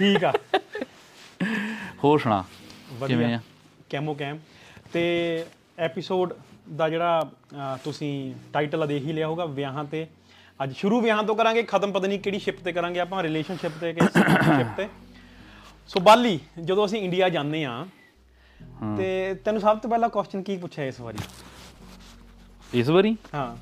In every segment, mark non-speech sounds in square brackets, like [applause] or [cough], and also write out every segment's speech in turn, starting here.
ਠੀਕ ਆ। ਹੋਰ ਸੁਣਾ ਕਿਵੇਂ ਆ? ਕੈਮੋ ਕੈਮ। ਤੇ ਐਪੀਸੋਡ ਦਾ ਜਿਹੜਾ ਤੁਸੀਂ ਟਾਈਟਲ ਦੇਖ ਹੀ ਲਿਆ ਹੋਗਾ ਵਿਆਹਾਂ ਤੇ। ਅੱਜ ਸ਼ੁਰੂ ਵਿਆਹਾਂ ਤੋਂ ਕਰਾਂਗੇ ਖਤਮ ਪਤਾ ਨਹੀਂ ਕਿਹੜੀ ਸ਼ਿਪ ਤੇ ਕਰਾਂਗੇ ਆਪਾਂ ਰਿਲੇਸ਼ਨਸ਼ਿਪ ਤੇ ਕਿ ਸ਼ਿਪ ਤੇ। ਸੋ ਬਾਲੀ ਜਦੋਂ ਅਸੀਂ ਇੰਡੀਆ ਜਾਂਦੇ ਆ ਤੇ ਤੈਨੂੰ ਸਭ ਤੋਂ ਪਹਿਲਾਂ ਕੁਐਸਚਨ ਕੀ ਪੁੱਛਿਆ ਇਸ ਵਾਰੀ? ਇਸ ਵਾਰੀ? ਹਾਂ।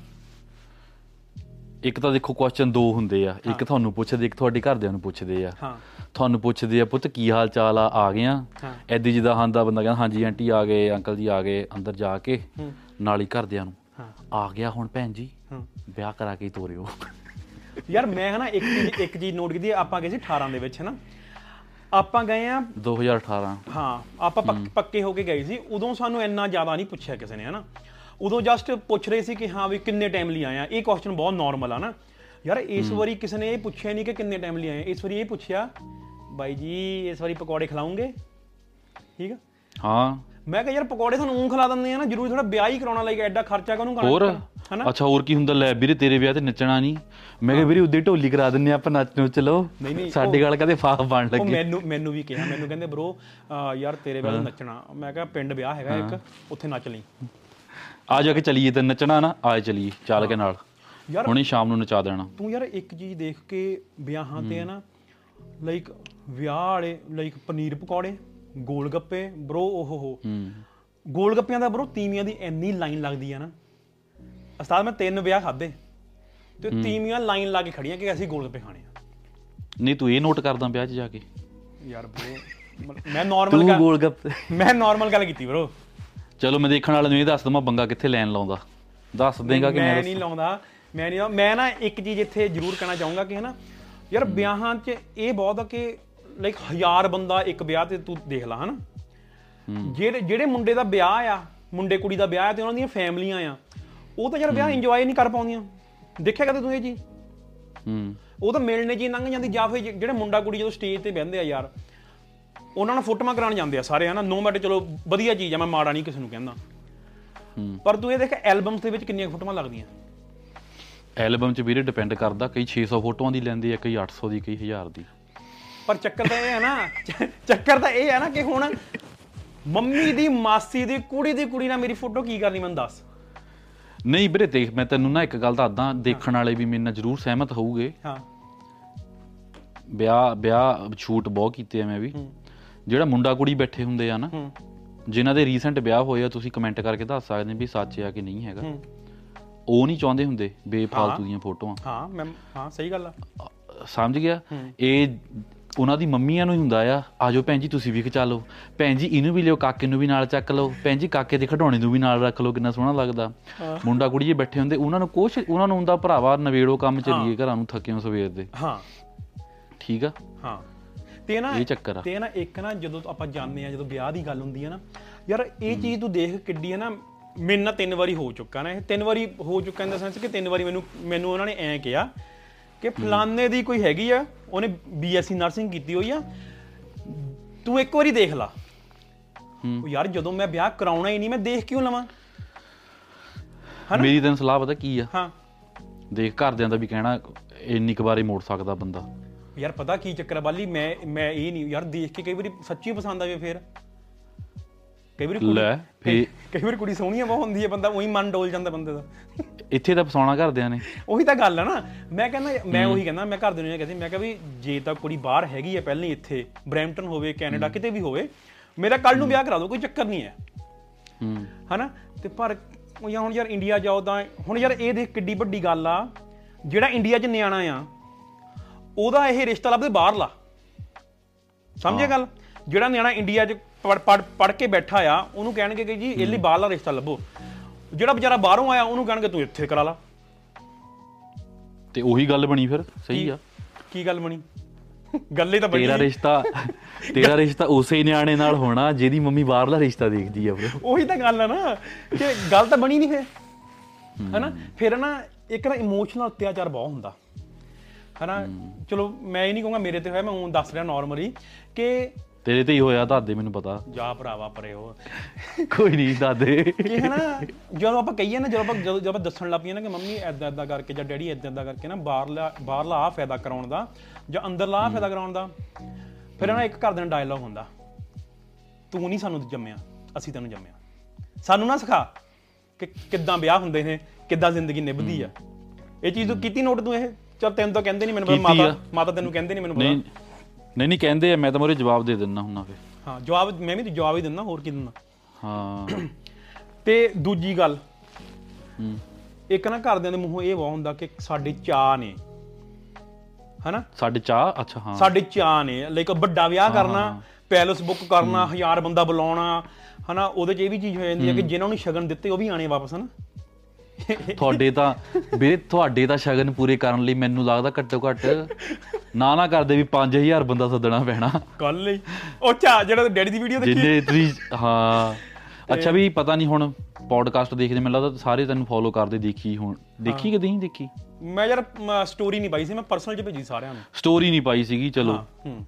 ਇੱਕ ਤਾਂ ਦੇਖੋ ਕੁਐਸਚਨ ਦੋ ਹੁੰਦੇ ਆ ਇੱਕ ਤੁਹਾਨੂੰ ਪੁੱਛਦੇ ਇੱਕ ਤੁਹਾਡੇ ਘਰਦਿਆਂ ਨੂੰ ਪੁੱਛਦੇ ਆ। ਹਾਂ। ਤੁਹਾਨੂੰ ਪੁੱਛਦੇ ਆ ਪੁੱਤ ਕੀ ਹਾਲ ਚਾਲ ਆ ਆ? ਗਿਆ ਹਾਂ। ਐਦੀ ਜਿੱਦਾਂ ਹਾਂਦਾ ਬੰਦਾ ਕਹਿੰਦਾ ਹਾਂਜੀ ਆਂਟੀ ਆ ਗਏ ਅੰਕਲ ਜੀ ਆ ਗਏ ਅੰਦਰ ਜਾ ਕੇ। ਨਾਲ ਹੀ ਘਰਦਿਆਂ ਨੂੰ। ਆ ਗਿਆ ਹੁਣ ਭੈਣ ਜੀ ਵਿਆਹ ਕਰਾ ਕੇ ਤੋਰਿਓ। ਯਾਰ ਮੈਂ ਹਨਾ ਇੱਕ ਚੀਜ਼ ਇੱਕ ਚੀਜ਼ ਨੋਟ ਕੀਤੀ ਆਪਾਂ ਗਏ ਸੀ 18 ਦੇ ਵਿੱਚ ਹਨਾ? ਆਪਾਂ ਗਏ ਆ 2018 ਹਾਂ ਆਪਾਂ ਪੱਕ- ਪੱਕੇ ਹੋ ਕੇ ਗਏ ਸੀ। ਉਦੋਂ ਸਾਨੂੰ ਇੰਨਾ ਜ਼ਿਆਦਾ ਨਹੀਂ ਪੁੱਛਿਆ ਕਿਸੇ ਨੇ ਹਨਾ? ਉਦੋਂ ਜਸਟ ਪੁੱਛ ਰਹੇ ਸੀ ਕਿ ਹਾਂ ਵੀ ਕਿੰਨੇ ਟਾਈਮ ਲਈ ਆਇਆ ਇਹ ਕੁਐਸਚਨ ਬਹੁਤ ਨਾਰਮਲ ਆ ਨਾ। ਯਾਰ ਇਸ ਵਾਰੀ ਕਿਸੇ ਨੇ ਇਹ ਪੁੱਛਿਆ ਨਹੀਂ ਕਿ ਕਿੰਨੇ ਟਾਈਮ ਲਈ ਆਏ। ਇਸ ਵਾਰੀ ਇਹ ਪੁੱਛਿਆ ਬਾਈ ਜੀ ਇਸ ਵਾਰੀ ਪਕੌੜੇ ਖਿਲਾਉਂਗੇ ਠੀਕ ਆ? ਹਾਂ। ਮੈਂ ਕਿਹਾ ਯਾਰ ਪਕੌੜੇ ਤੁਹਾਨੂੰ ਊਂ ਖਿਲਾ ਦਿੰਦੇ ਆ ਨਾ ਜ਼ਰੂਰੀ ਥੋੜਾ ਵਿਆਹ ਹੀ ਕਰਾਉਣਾ ਲਈ ਐਡਾ ਖਰਚਾ ਕਾਹਨੂੰ ਕਰਨਾ ਹੋਰ? ਹਨਾ ਅੱਛਾ ਹੋਰ ਕੀ ਹੁੰਦਾ? ਲੈ ਵੀਰੇ ਤੇਰੇ ਵਿਆਹ ਤੇ ਨੱਚਣਾ ਨਹੀਂ ਮੈਂ ਕਿਹਾ ਵੀਰੇ ਉੱਦੇ ਢੋਲੀ ਕਰਾ ਦਿੰਨੇ ਆ ਆਪਾਂ ਨੱਚ ਨੂੰ ਚਲੋ। ਸਾਡੇ ਗੱਲ ਕਦੇ ਫਾਫ ਬਣ ਉਹ ਲੱਗੇ। ਮੈਨੂੰ ਮੈਨੂੰ ਵੀ ਕਿਹਾ। ਮੈਨੂੰ ਕਹਿੰਦੇ ਬ్రో ਯਾਰ ਤੇਰੇ ਵੱਲ ਨੱਚਣਾ। ਮੈਂ ਕਿਹਾ ਪਿੰਡ ਵਿਆਹ ਹੈਗਾ ਇੱਕ ਉੱਥੇ ਨੱਚ ਲਈ। ਆ ਜਾ ਕੇ ਚਲੀਏ ਤੇ ਨੱਚਣਾ ਨਾ ਆਏ ਚਲੀਏ ਚੱਲ ਕੇ ਨਾਲ। ਹੁਣੇ ਸ਼ਾਮ ਨੂੰ ਨਚਾ ਦੇਣਾ। ਤੂੰ ਯਾਰ ਇੱਕ ਚੀਜ਼ ਦੇਖ ਕੇ ਵਿਆਹਾਂ ਤੇ ਹੈ ਨਾ ਲਾਈਕ ਵਿਆਹ ਵਾਲੇ ਲਾਈਕ ਪਨੀਰ ਪਕੌੜੇ ਗੋਲ ਗੱਪੇ ਬ్రో ਓਹੋ ਗੋਲ ਗੱਪਿਆਂ ਦਾ ਬ్రో ਤੀਵੀਆਂ ਦੀ ਇੰਨੀ ਲਾਈਨ ਲੱਗਦੀ ਆ ਨਾ। ਉਸਤਾਦ ਮੈਂ ਤਿੰਨ ਵਿਆਹ ਖਾਦੇ ਤੇ ਤੀਵੀਆਂ ਲਾਈਨ ਲਾ ਕੇ ਖੜੀਆਂ ਕਿ ਅਸੀਂ ਗੋਲ ਗੱਪੇ ਖਾਣੇ ਆ। ਨਹੀਂ ਤੂੰ ਇਹ ਨੋਟ ਕਰਦਾ ਵਿਆਹ 'ਚ ਜਾ ਕੇ। ਯਾਰ ਬ్రో ਮੈਂ [laughs] ਨਾਰਮਲ ਗੱਲ ਗੋਲ ਗੱਪ ਮੈਂ ਨਾਰਮਲ ਗੱਲ ਕੀਤੀ ਬ్రో ਚਲੋ ਮੈਂ ਦੇਖਣ ਵਾਲੇ ਨੂੰ ਇਹ ਦੱਸ ਦਵਾਂ ਬੰਗਾ ਕਿੱਥੇ ਲਾਈਨ ਲਾਉਂਦਾ। ਦੱਸ ਦੇਗਾ ਕਿ ਮੈਂ ਨਹੀਂ ਲਾਉਂਦਾ। ਮੈਂ ਨਹੀਂ ਮੈਂ ਨਾ ਇੱਕ ਚੀਜ਼ ਇੱਥੇ ਜ਼ਰੂਰ ਕਹਿਣਾ ਚਾਹੂੰਗਾ ਕਿ ਹਨਾ ਯਾਰ ਵਿਆਹਾਂ 'ਚ ਇਹ ਬਹੁਤ ਆ ਕਿ ਲਾਈਕ ਹਜ਼ਾਰ ਬੰਦਾ ਇੱਕ ਵਿਆਹ ਤੇ ਤੂੰ ਦੇਖ ਲਾ ਹਨਾ। ਜਿਹੜੇ ਜਿਹੜੇ ਮੁੰਡੇ ਦਾ ਵਿਆਹ ਆ ਮੁੰਡੇ ਕੁੜੀ ਦਾ ਵਿਆਹ ਆ ਤੇ ਉਹਨਾਂ ਦੀਆਂ ਫੈਮਲੀਆਂ ਆ ਉਹ ਤਾਂ ਯਾਰ ਵਿਆਹ ਇੰਜੋਏ ਨਹੀਂ ਕਰ ਪਾਉਂਦੀਆਂ। ਦੇਖਿਆ ਕਦੇ ਤੂੰ ਇਹ ਚੀਜ਼? ਹੂੰ। ਉਹ ਤਾਂ ਮਿਲਣੇ ਜੀ ਲੰਘ ਜਾਂਦੀ ਜਾਂ ਫਿਰ ਜਿਹੜੇ ਮੁੰਡਾ ਕੁੜੀ ਜਦੋਂ ਸਟੇਜ ਤੇ ਬਹਿੰਦੇ ਆ ਯਾਰ ਉਹਨਾਂ ਨਾਲ ਫੋਟੋਆਂ ਕਰਾਉਣ ਜਾਂਦੇ ਆ ਸਾਰੇ ਹਨਾ। ਨੋ ਮੈਟਰ ਚਲੋ ਵਧੀਆ ਚੀਜ਼ ਆ ਮੈਂ ਮਾੜਾ ਨਹੀਂ ਕਿਸੇ ਨੂੰ ਕਹਿੰਦਾ। ਹੂੰ। ਪਰ ਤੂੰ ਇਹ ਦੇਖ ਐਲਬਮਸ ਦੇ ਵਿੱਚ ਕਿੰਨੀਆਂ ਫੋਟੋਆਂ ਲੱਗਦੀਆਂ। ਐਲਬਮ 'ਚ ਵੀਰੇ ਡਿਪੈਂਡ ਕਰਦਾ ਕਈ 600 ਫੋਟੋਆਂ ਦੀ ਲੈਂਦੇ ਆ ਕਈ 800 ਦੀ ਕਈ 1000 ਦੀ। ਪਰ ਚੱਕਰ ਤਾਂ ਇਹ ਹੈ ਨਾ ਚੱਕਰ ਤਾਂ ਇਹ ਹੈ ਨਾ ਕਿ ਹੁਣ ਮੰਮੀ ਦੀ ਮਾਸੀ ਦੀ ਕੁੜੀ ਦੀ ਕੁੜੀ ਨਾਲ ਮੇਰੀ ਫੋਟੋ ਕੀ ਕਰਨੀ ਮੈਨੂੰ ਦੱਸ। ਨਹੀਂ ਵੀਰੇ ਦੇਖ ਮੈਂ ਤੈਨੂੰ ਨਾ ਇੱਕ ਗੱਲ ਦੱਸਦਾ ਦੇਖਣ ਵਾਲੇ ਵੀ ਮੇਰੇ ਨਾਲ ਜ਼ਰੂਰ ਸਹਿਮਤ ਹੋਊਗੇ। ਹਾਂ। ਵਿਆਹ ਵਿਆਹ ਸ਼ੂਟ ਬਹੁਤ ਕੀਤੇ ਆ ਮੈਂ ਵੀ। ਜਿਹੜਾ ਮੁੰਡਾ ਕੁੜੀ ਬੈਠੇ ਹੁੰਦੇ ਆ ਨਾ ਜਿਨ੍ਹਾਂ ਦੇ ਰੀਸੈਂਟ ਵਿਆਹ ਹੋਏ ਆ ਤੁਸੀਂ ਕਮੈਂਟ ਕਰਕੇ ਦੱਸ ਸਕਦੇ ਵੀ ਸੱਚ ਆ ਕਿ ਨਹੀਂ ਹੈਗਾ। ਉਹ ਨਹੀਂ ਚਾਹੁੰਦੇ ਹੁੰਦੇ ਬੇਫਾਲਤੂ ਦੀਆਂ ਫੋਟੋਆਂ। ਹਾਂ ਮੈਂ ਹਾਂ ਸਹੀ ਗੱਲ ਆ। ਸਮਝ ਗਿਆ? ਇਹ ਉਹਨਾਂ ਦੀ ਮੰਮੀਆਂ ਨੂੰ ਹੀ ਹੁੰਦਾ ਆ। ਆਜੋ ਭੈਣ ਜੀ ਤੁਸੀਂ ਵੀ ਖਿਚਾ ਲਓ। ਭੈਣ ਜੀ ਇਹਨੂੰ ਵੀ ਲਿਓ ਕਾਕੇ ਨੂੰ ਵੀ ਨਾਲ ਚੱਕ ਲਓ। ਭੈਣ ਜੀ ਕਾਕੇ ਦੇ ਖਿਡੌਣੇ ਨੂੰ ਵੀ ਨਾਲ ਰੱਖ ਲਓ ਕਿੰਨਾ ਸੋਹਣਾ ਲੱਗਦਾ। ਮੁੰਡਾ ਕੁੜੀ ਜੇ ਬੈਠੇ ਹੁੰਦੇ ਉਹਨਾਂ ਨੂੰ ਕੁਛ ਉਹਨਾਂ ਨੂੰ ਹੁੰਦਾ ਭਰਾਵਾ ਨਵੇੜੋ ਕੰਮ ਚੱਲੀਏ ਘਰਾਂ ਨੂੰ ਥੱਕਿਓ ਸਵੇਰ ਦੇ। ਹਾਂ। ਠੀਕ ਆ? ਹਾਂ। ਤੇ ਨਾ ਇਹ ਚੱਕਰ ਆ। ਤੇ ਨਾ ਇੱਕ ਨਾ ਜਦੋਂ ਆਪਾਂ ਜਾਂਦੇ ਆ ਜਦੋਂ ਵਿਆਹ ਦੀ ਗੱਲ ਹੁੰਦੀ ਹੈ ਨਾ ਯਾਰ ਇਹ ਚੀਜ਼ ਤੂੰ ਦੇਖ ਕਿੱਡੀ ਹੈ ਨਾ ਮੇਰੇ ਨਾਲ ਤਿੰਨ ਵਾਰੀ ਹੋ ਚੁੱਕਾ ਨਾ ਇਹ। ਤਿੰਨ ਵਾਰੀ ਹੋ ਚੁੱਕਾ ਇਨ ਦਾ ਸੈਂਸ ਕਿ ਤਿੰਨ ਵਾਰੀ ਮੈਨੂੰ ਮੈਨੂੰ ਉਹਨਾਂ ਨੇ ਐਂ ਕਿਹਾ ਕਿ ਫਲਾਣੇ ਦੀ ਕੋਈ ਹੈਗੀ ਆ ਉਹਨੇ ਬੀਐਸਸੀ ਨਰਸਿੰਗ ਕੀਤੀ ਹੋਈ ਆ ਤੂੰ ਇੱਕ ਵਾਰੀ ਦੇਖ ਲਾ। ਹੂੰ। ਉਹ ਯਾਰ ਜਦੋਂ ਮੈਂ ਵਿਆਹ ਕਰਾਉਣਾ ਹੀ ਨਹੀਂ ਮੈਂ ਦੇਖ ਕਿਉਂ ਲਵਾਂ? ਹਨਾ? ਮੇਰੀ ਤੈਨੂੰ ਸਲਾਹ ਪਤਾ ਕੀ ਆ? ਹਾਂ। ਦੇਖ ਘਰਦਿਆਂ ਦਾ ਵੀ ਕਹਿਣਾ ਇੰਨੀ ਕੁ ਵਾਰੀ ਮੋੜ ਸਕਦਾ ਬੰਦਾ। ਯਾਰ ਪਤਾ ਕੀ ਚੱਕਰ ਆ ਬਾਲੀ ਮੈਂ ਮੈਂ ਇਹ ਨਹੀਂ ਯਾਰ ਦੇਖ ਕੇ ਕਈ ਵਾਰੀ ਸੱਚੀ ਪਸੰਦ ਆਵੇ ਫੇਰ। ਕਈ ਵਾਰੀ ਕੁੜੀ- ਲੈ ਫੇ ਕਈ ਵਾਰੀ ਕੁੜੀ ਸੋਹਣੀ ਬਹੁਤ ਹੁੰਦੀ ਹੈ ਬੰਦਾ ਉਹੀ ਮਨ ਡੋਲ ਜਾਂਦਾ ਬੰਦੇ ਦਾ। ਇੱਥੇ ਤਾਂ ਫਸਾਉਣਾ ਘਰਦਿਆਂ ਨੇ। ਉਹੀ ਤਾਂ ਗੱਲ ਹੈ ਨਾ। ਮੈਂ ਕਹਿੰਦਾ ਮੈਂ ਉਹੀ ਕਹਿੰਦਾ ਮੈਂ ਘਰ ਦੇ ਨੂੰ ਇਹ ਕਹਿੰਦੀ ਮੈਂ ਕਿਹਾ ਵੀ ਜੇ ਤਾਂ ਕੁੜੀ ਬਾਹਰ ਹੈਗੀ ਹੈ ਪਹਿਲਾਂ ਹੀ ਇੱਥੇ ਬਰੈਂਪਟਨ ਹੋਵੇ ਕੈਨੇਡਾ ਕਿਤੇ ਵੀ ਹੋਵੇ ਮੇਰਾ ਕੱਲ ਨੂੰ ਵਿਆਹ ਕਰਾ ਦਿਓ ਕੋਈ ਚੱਕਰ ਨਹੀਂ ਹੈ। ਹੂੰ। ਹਨਾ? ਤੇ ਪਰ ਉਹ ਯਾਰ ਹੁਣ ਯਾਰ ਇੰਡੀਆ ਜਾਓ ਤਾਂ ਹੁਣ ਯਾਰ ਇਹ ਦੇਖ ਕਿੱਡੀ ਵੱਡੀ ਗੱਲ ਆ ਜਿਹੜਾ ਇੰਡੀਆ 'ਚ ਨਿਆਣਾ ਆ ਉਹਦਾ ਇਹ ਰਿਸ਼ਤਾ ਲੱਭਦੇ ਬਾਹਰਲਾ ਸਮਝੇ ਗੱਲ? ਜਿਹੜਾ ਨਿਆਣਾ ਇੰਡੀਆ 'ਚ ਪੜ ਪੜ ਪੜ ਕੇ ਬੈਠਾ ਆ ਉਹਨੂੰ ਕਹਿਣਗੇ ਕਿ ਜੀ ਇਹ ਲਈ ਬਾਹਰਲਾ ਰਿਸ਼ਤਾ ਲੱਭੋ। ਜਿਹੜਾ ਵਿਚਾਰਾ ਬਾਹਰੋਂ ਆਇਆ ਉਹਨੂੰ ਕਹਿਣਗੇ ਤੂੰ ਇੱਥੇ ਕਰਾ ਲਾ। ਤੇ ਉਹੀ ਗੱਲ ਬਣੀ ਫਿਰ ਸਹੀ ਆ। ਕੀ ਗੱਲ ਬਣੀ? ਗੱਲੇ ਤਾਂ ਬਣੀ। ਤੇਰਾ। ਰਿਸ਼ਤਾ ਤੇਰਾ ਰਿਸ਼ਤਾ ਉਸੇ ਨਿਆਣੇ ਨਾਲ ਹੋਣਾ ਜਿਹਦੀ ਮੰਮੀ ਬਾਹਰਲਾ ਰਿਸ਼ਤਾ ਦੇਖਦੀ ਆ ਬ్రో ਉਹੀ ਤਾਂ ਗੱਲ ਆ ਨਾ। ਕਿ ਗੱਲ ਤਾਂ ਬਣੀ ਨਹੀਂ ਫੇਰ। ਹੈਨਾ? ਫਿਰ ਨਾ ਇੱਕ ਨਾ ਇਮੋਸ਼ਨਲ ਅਤਿਆਚਾਰ ਬਹੁਤ ਹੁੰਦਾ। ਹੈਨਾ? ਚਲੋ ਮੈਂ ਇਹ ਨਹੀਂ ਕਹੂੰਗਾ ਮੇਰੇ ਤੇ ਹੋਇਆ ਮੈਂ ਉਹ ਦੱਸ ਰਿਹਾ ਨਾਰਮਲੀ ਕਿ ਤੇਰੇ ਤੇ ਹੀ ਹੋਇਆ ਦਾਦੇ ਮੈਨੂੰ ਪਤਾ। ਜਾ ਭਰਾਵਾ ਪਰੇ ਹੋ। ਕੋਈ ਨਹੀਂ ਦਾਦੇ। ਕਿ ਹੈ ਨਾ ਜਦੋਂ ਆਪਾਂ ਕਹੀਏ ਨਾ ਜਦੋਂ ਆਪਾਂ ਜਦੋਂ ਜਦੋਂ ਆਪਾਂ ਦੱਸਣ ਲੱਗ ਪਈਏ ਨਾ ਕਿ ਮੰਮੀ ਐਦਾਂ ਐਦਾਂ ਕਰਕੇ ਜਾਂ ਡੈਡੀ ਐਦਾਂ ਐਦਾਂ ਕਰਕੇ ਨਾ ਬਾਹਰਲਾ ਬਾਹਰਲਾ ਆ ਫਾਇਦਾ ਕਰਾਉਣ ਦਾ ਜਾਂ ਅੰਦਰਲਾ ਆਹ ਫਾਇਦਾ ਕਰਾਉਣ ਦਾ ਫਿਰ ਨਾ ਇੱਕ ਘਰ ਦਾ ਡਾਇਲੌਗ ਹੁੰਦਾ। ਤੂੰ ਨਹੀਂ ਸਾਨੂੰ ਜੰਮਿਆ ਅਸੀਂ ਤੈਨੂੰ ਜੰਮਿਆ। ਸਾਨੂੰ ਨਾ ਸਿਖਾ ਕਿ ਕਿੱਦਾਂ ਵਿਆਹ ਹੁੰਦੇ ਨੇ ਕਿੱਦਾਂ ਜ਼ਿੰਦਗੀ ਨਿਭਦੀ ਆ। ਇਹ ਚੀਜ਼ ਤੂੰ ਕੀਤੀ ਨੋਟ ਤੂੰ ਇਹ? ਚਲ ਤੈਨੂੰ ਤਾਂ ਕਹਿੰਦੇ ਨਹੀਂ ਮੈਨੂੰ ਪਤਾ, ਮਾਤਾ ਆ। ਮਾਤਾ ਤੈਨੂੰ ਕਹਿੰਦੇ ਨਹੀਂ ਮੈਨੂੰ ਪਤਾ। ਨਹੀਂ ਨਹੀਂ ਕਹਿੰਦੇ ਆ ਮੈਂ ਤਾਂ ਮੋਰੇ ਜਵਾਬ ਦੇ ਦਿੰਦਾ ਹੁੰਨਾ ਫੇ ਹਾਂ ਜਵਾਬ ਮੈਂ ਵੀ ਜਵਾਬ ਹੀ ਦਿੰਦਾ ਹੋਰ ਕੀ ਦਿੰਦਾ? ਹਾਂ। ਤੇ ਦੂਜੀ ਗੱਲ ਹੂੰ। ਇੱਕ ਨਾ ਘਰਦਿਆਂ ਦੇ ਮੂੰਹੋਂ ਇਹ ਵਾ ਹੁੰਦਾ ਕਿ ਸਾਡੇ ਚਾਹ ਨੇ। ਹਨਾ? ਸਾਡੇ ਚਾਹ ਅੱਛਾ ਹਾਂ। ਸਾਡੇ ਚਾਹ ਨੇ। ਲਾਈਕ ਵੱਡਾ ਵਿਆਹ ਕਰਨਾ ਪੈਲਸ ਬੁੱਕ ਕਰਨਾ ਹਜ਼ਾਰ ਬੰਦਾ ਬੁਲਾਉਣਾ ਹਨਾ? ਉਹਦੇ 'ਚ ਇਹ ਵੀ ਚੀਜ਼ ਹੋ ਜਾਂਦੀ ਹੈ ਕਿ ਜਿਨ੍ਹਾਂ ਨੂੰ ਸ਼ਗਨ ਦਿੱਤੇ ਉਹ ਵੀ ਆਣੇ ਵਾਪਸ ਹਨਾ? ਤੁਹਾਡੇ ਤਾਂ ਵੀਰੇ ਤੁਹਾਡੇ ਤਾਂ ਸ਼ਗਨ ਪੂਰੇ ਕਰਨ ਲਈ ਮੈਨੂੰ ਲੱਗਦਾ ਘੱਟੋ ਘੱਟ ਨਾ ਨਾ ਕਰਦੇ ਵੀ 5000 ਬੰਦਾ ਸੱਦਣਾ ਪੈਣਾ। ਕੱਲ ਲਈ। ਉਹ ਚਾ ਜਿਹੜਾ ਡੈਡੀ ਦੀ ਵੀਡੀਓ ਦੇਖੀ? ਜਿੰਨੇ ਤੁਸੀਂ ਹਾਂ। ਅੱਛਾ ਵੀ ਪਤਾ ਨਹੀਂ ਹੁਣ ਪੋਡਕਾਸਟ ਦੇਖਦੇ ਮੈਨੂੰ ਲੱਗਦਾ ਸਾਰੇ ਤੈਨੂੰ ਫੋਲੋ ਕਰਦੇ ਦੇਖੀ ਹੁਣ। ਦੇਖੀ ਕਿ ਨਹੀਂ ਦੇਖੀ? ਮੈਂ ਯਾਰ ਸਟੋਰੀ ਨਹੀਂ ਪਾਈ ਸੀ ਮੈਂ ਪਰਸਨਲ 'ਚ ਭੇਜੀ ਸਾਰਿਆਂ ਨੂੰ। ਸਟੋਰੀ ਨਹੀਂ ਪਾਈ ਸੀਗੀ ਚਲੋ। ਹੂੰ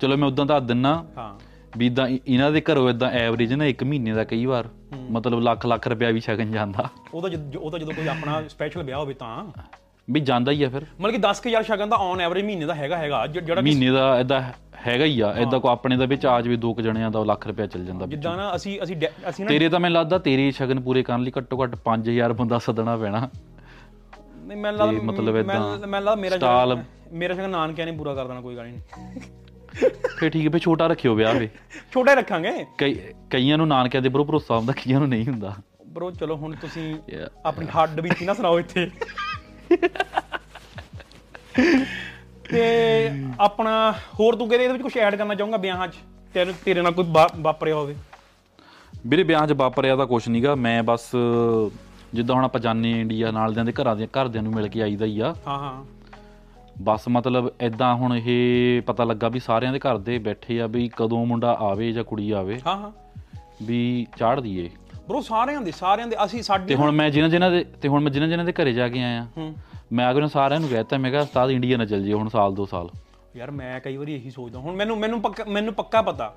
ਚਲੋ ਮੈਂ ਉਦਾਂ ਦੱਸ ਦਿੰਨਾ ਹਾਂ। ਵੀ ਇਦਾਂ ਇਹਨਾਂ ਦੇ ਘਰੋਂ ਇਦਾਂ ਐਵਰੇਜ ਨਾ ਇੱਕ ਮਹੀਨੇ ਦਾ ਕਈ ਵਾਰ। ਮਤਲਬ ਲੱਖ ਲੱਖ ਰੁਪਇਆ ਵੀ ਸ਼ਗਨ ਜਾਂਦਾ। ਉਹ ਤਾਂ ਉਹ ਤਾਂ ਜਦੋਂ ਕੋਈ ਆਪਣਾ ਸਪੈਸ਼ਲ ਵਿਆਹ ਹੋਵੇ ਤਾਂ। ਵੀ ਜਾਂਦਾ ਹੀ ਆ ਫਿਰ। ਮਤਲਬ ਕਿ 10000 ਸ਼ਗਨ ਦਾ ਔਨ ਐਵਰੇਜ ਮਹੀਨੇ ਦਾ ਹੈਗਾ ਹੈਗਾ ਜਿਹੜਾ ਮਹੀਨੇ ਦਾ ਇਦਾਂ ਹੈਗਾ ਹੀ ਆ ਇਦਾਂ ਕੋ ਆਪਣੇ ਦਾ ਵਿੱਚ ਆ ਜਾਵੇ ਦੋ ਕੁ ਜਣਿਆਂ ਦਾ ਲੱਖ ਰੁਪਇਆ ਚੱਲ ਜਾਂਦਾ ਜਿੱਦਾਂ ਨਾ ਅਸੀਂ ਅਸੀਂ ਅਸੀਂ ਨਾ ਤੇਰੇ ਤਾਂ ਮੈਨੂੰ ਲੱਗਦਾ ਤੇਰੇ ਸ਼ਗਨ ਪੂਰੇ ਕਰਨ ਲਈ ਘੱਟੋ ਘੱਟ 5000 ਬੰਦਾ ਸੱਦਣਾ ਪੈਣਾ। ਨਹੀਂ ਮੈਂ ਲੱਗਦਾ ਮਤਲਬ ਮੈਂ- ਏਦਾਂ ਮੈਂ ਲੱਗਦਾ ਮੇਰਾ ਸਟਾਲ- ਮੇਰਾ ਸ਼ਗਨ ਨਾਨਕਿਆਂ ਨੇ ਪੂਰਾ ਕਰ ਦੇਣਾ ਕੋਈ ਗੱਲ ਨਹੀਂ। ਫੇ ਠੀਕ ਹੈ ਫੇ ਛੋਟਾ ਰੱਖਿਓ ਵਿਆਹ ਵੇ। [laughs] ਛੋਟਾ ਹੀ ਰੱਖਾਂਗੇ। ਕਈ ਕਈਆਂ ਨੂੰ ਨਾਨਕਿਆਂ ਦੇ ਬਰੋ ਭਰੋਸਾ ਹੁੰਦਾ ਕਈਆਂ ਨੂੰ ਨਹੀਂ ਹੁੰਦਾ। ਬ్రో ਚਲੋ ਹੁਣ ਤੁਸੀਂ. ਆਪਣੀ ਹੱਡ ਬੀਤੀ ਨਾ ਸੁਣਾਓ ਇੱਥੇ। ਤੇ ਆਪਣਾ ਹੋਰ ਤੂੰ ਕਿਹਦੇ ਇਹਦੇ ਵਿੱਚ ਕੁਝ ਐਡ ਕਰਨਾ ਚਾਹੂੰਗਾ ਵਿਆਹਾਂ 'ਚ? ਤੇਰੇ ਤੇਰੇ ਨਾਲ ਕੋਈ ਵਾਪਰਿਆ ਹੋਵੇ। ਵੀਰੇ ਵਿਆਹ 'ਚ ਵਾਪਰਿਆ ਤਾਂ ਕੁਛ ਨਹੀਂਗਾ ਮੈਂ ਬਸ ਜਿੱਦਾਂ ਹੁਣ ਆਪਾਂ ਜਾਣੇ ਇੰਡੀਆ ਨਾਲ ਦਿਆਂ ਦੇ ਘਰਾਂ ਦੇ ਘਰਦਿਆਂ ਨੂੰ ਮਿਲ ਕੇ ਆਈਦਾ ਹੀ ਆ। ਹਾਂ ਹਾਂ। ਬਸ ਮਤਲਬ ਐਦਾਂ ਹੁਣ ਇਹ ਪਤਾ ਲੱਗਾ ਵੀ ਸਾਰਿਆਂ ਦੇ ਘਰ ਦੇ ਬੈਠੇ ਆ ਵੀ ਕਦੋਂ ਮੁੰਡਾ ਆਵੇ ਜਾਂ ਕੁੜੀ ਆਵੇ। ਹਾਂ ਹਾਂ। ਵੀ ਚਾੜ ਦਈਏ। ਬ్రో ਸਾਰਿਆਂ ਦੇ ਸਾਰਿਆਂ ਦੇ ਅਸੀਂ ਤੇ ਸਾਡੇ ਹੁਣ ਮੈਂ ਜਿਨ੍ਹਾਂ ਜਿਨ੍ਹਾਂ ਦੇ ਤੇ ਹੁਣ ਮੈਂ ਜਿਨ੍ਹਾਂ ਜਿਨ੍ਹਾਂ ਦੇ ਘਰੇ ਜਾ ਕੇ ਆਇਆ। ਹੂੰ। ਮੈਂ ਅਗਰ ਸਾਰਿਆਂ ਨੂੰ ਕਹਿਤਾ ਮੈਂ ਕਿਹਾ ਉਸਤਾਦ ਇੰਡੀਆ ਨਾ ਚੱਲ ਜਿਓ ਹੁਣ ਸਾਲ ਦੋ ਸਾਲ। ਯਾਰ ਮੈਂ ਕਈ ਵਾਰੀ ਇਹੀ ਸੋਚਦਾ ਹੁਣ ਮੈਨੂੰ ਮੈਨੂੰ ਪੱਕਾ ਮੈਨੂੰ ਪੱਕਾ ਪਤਾ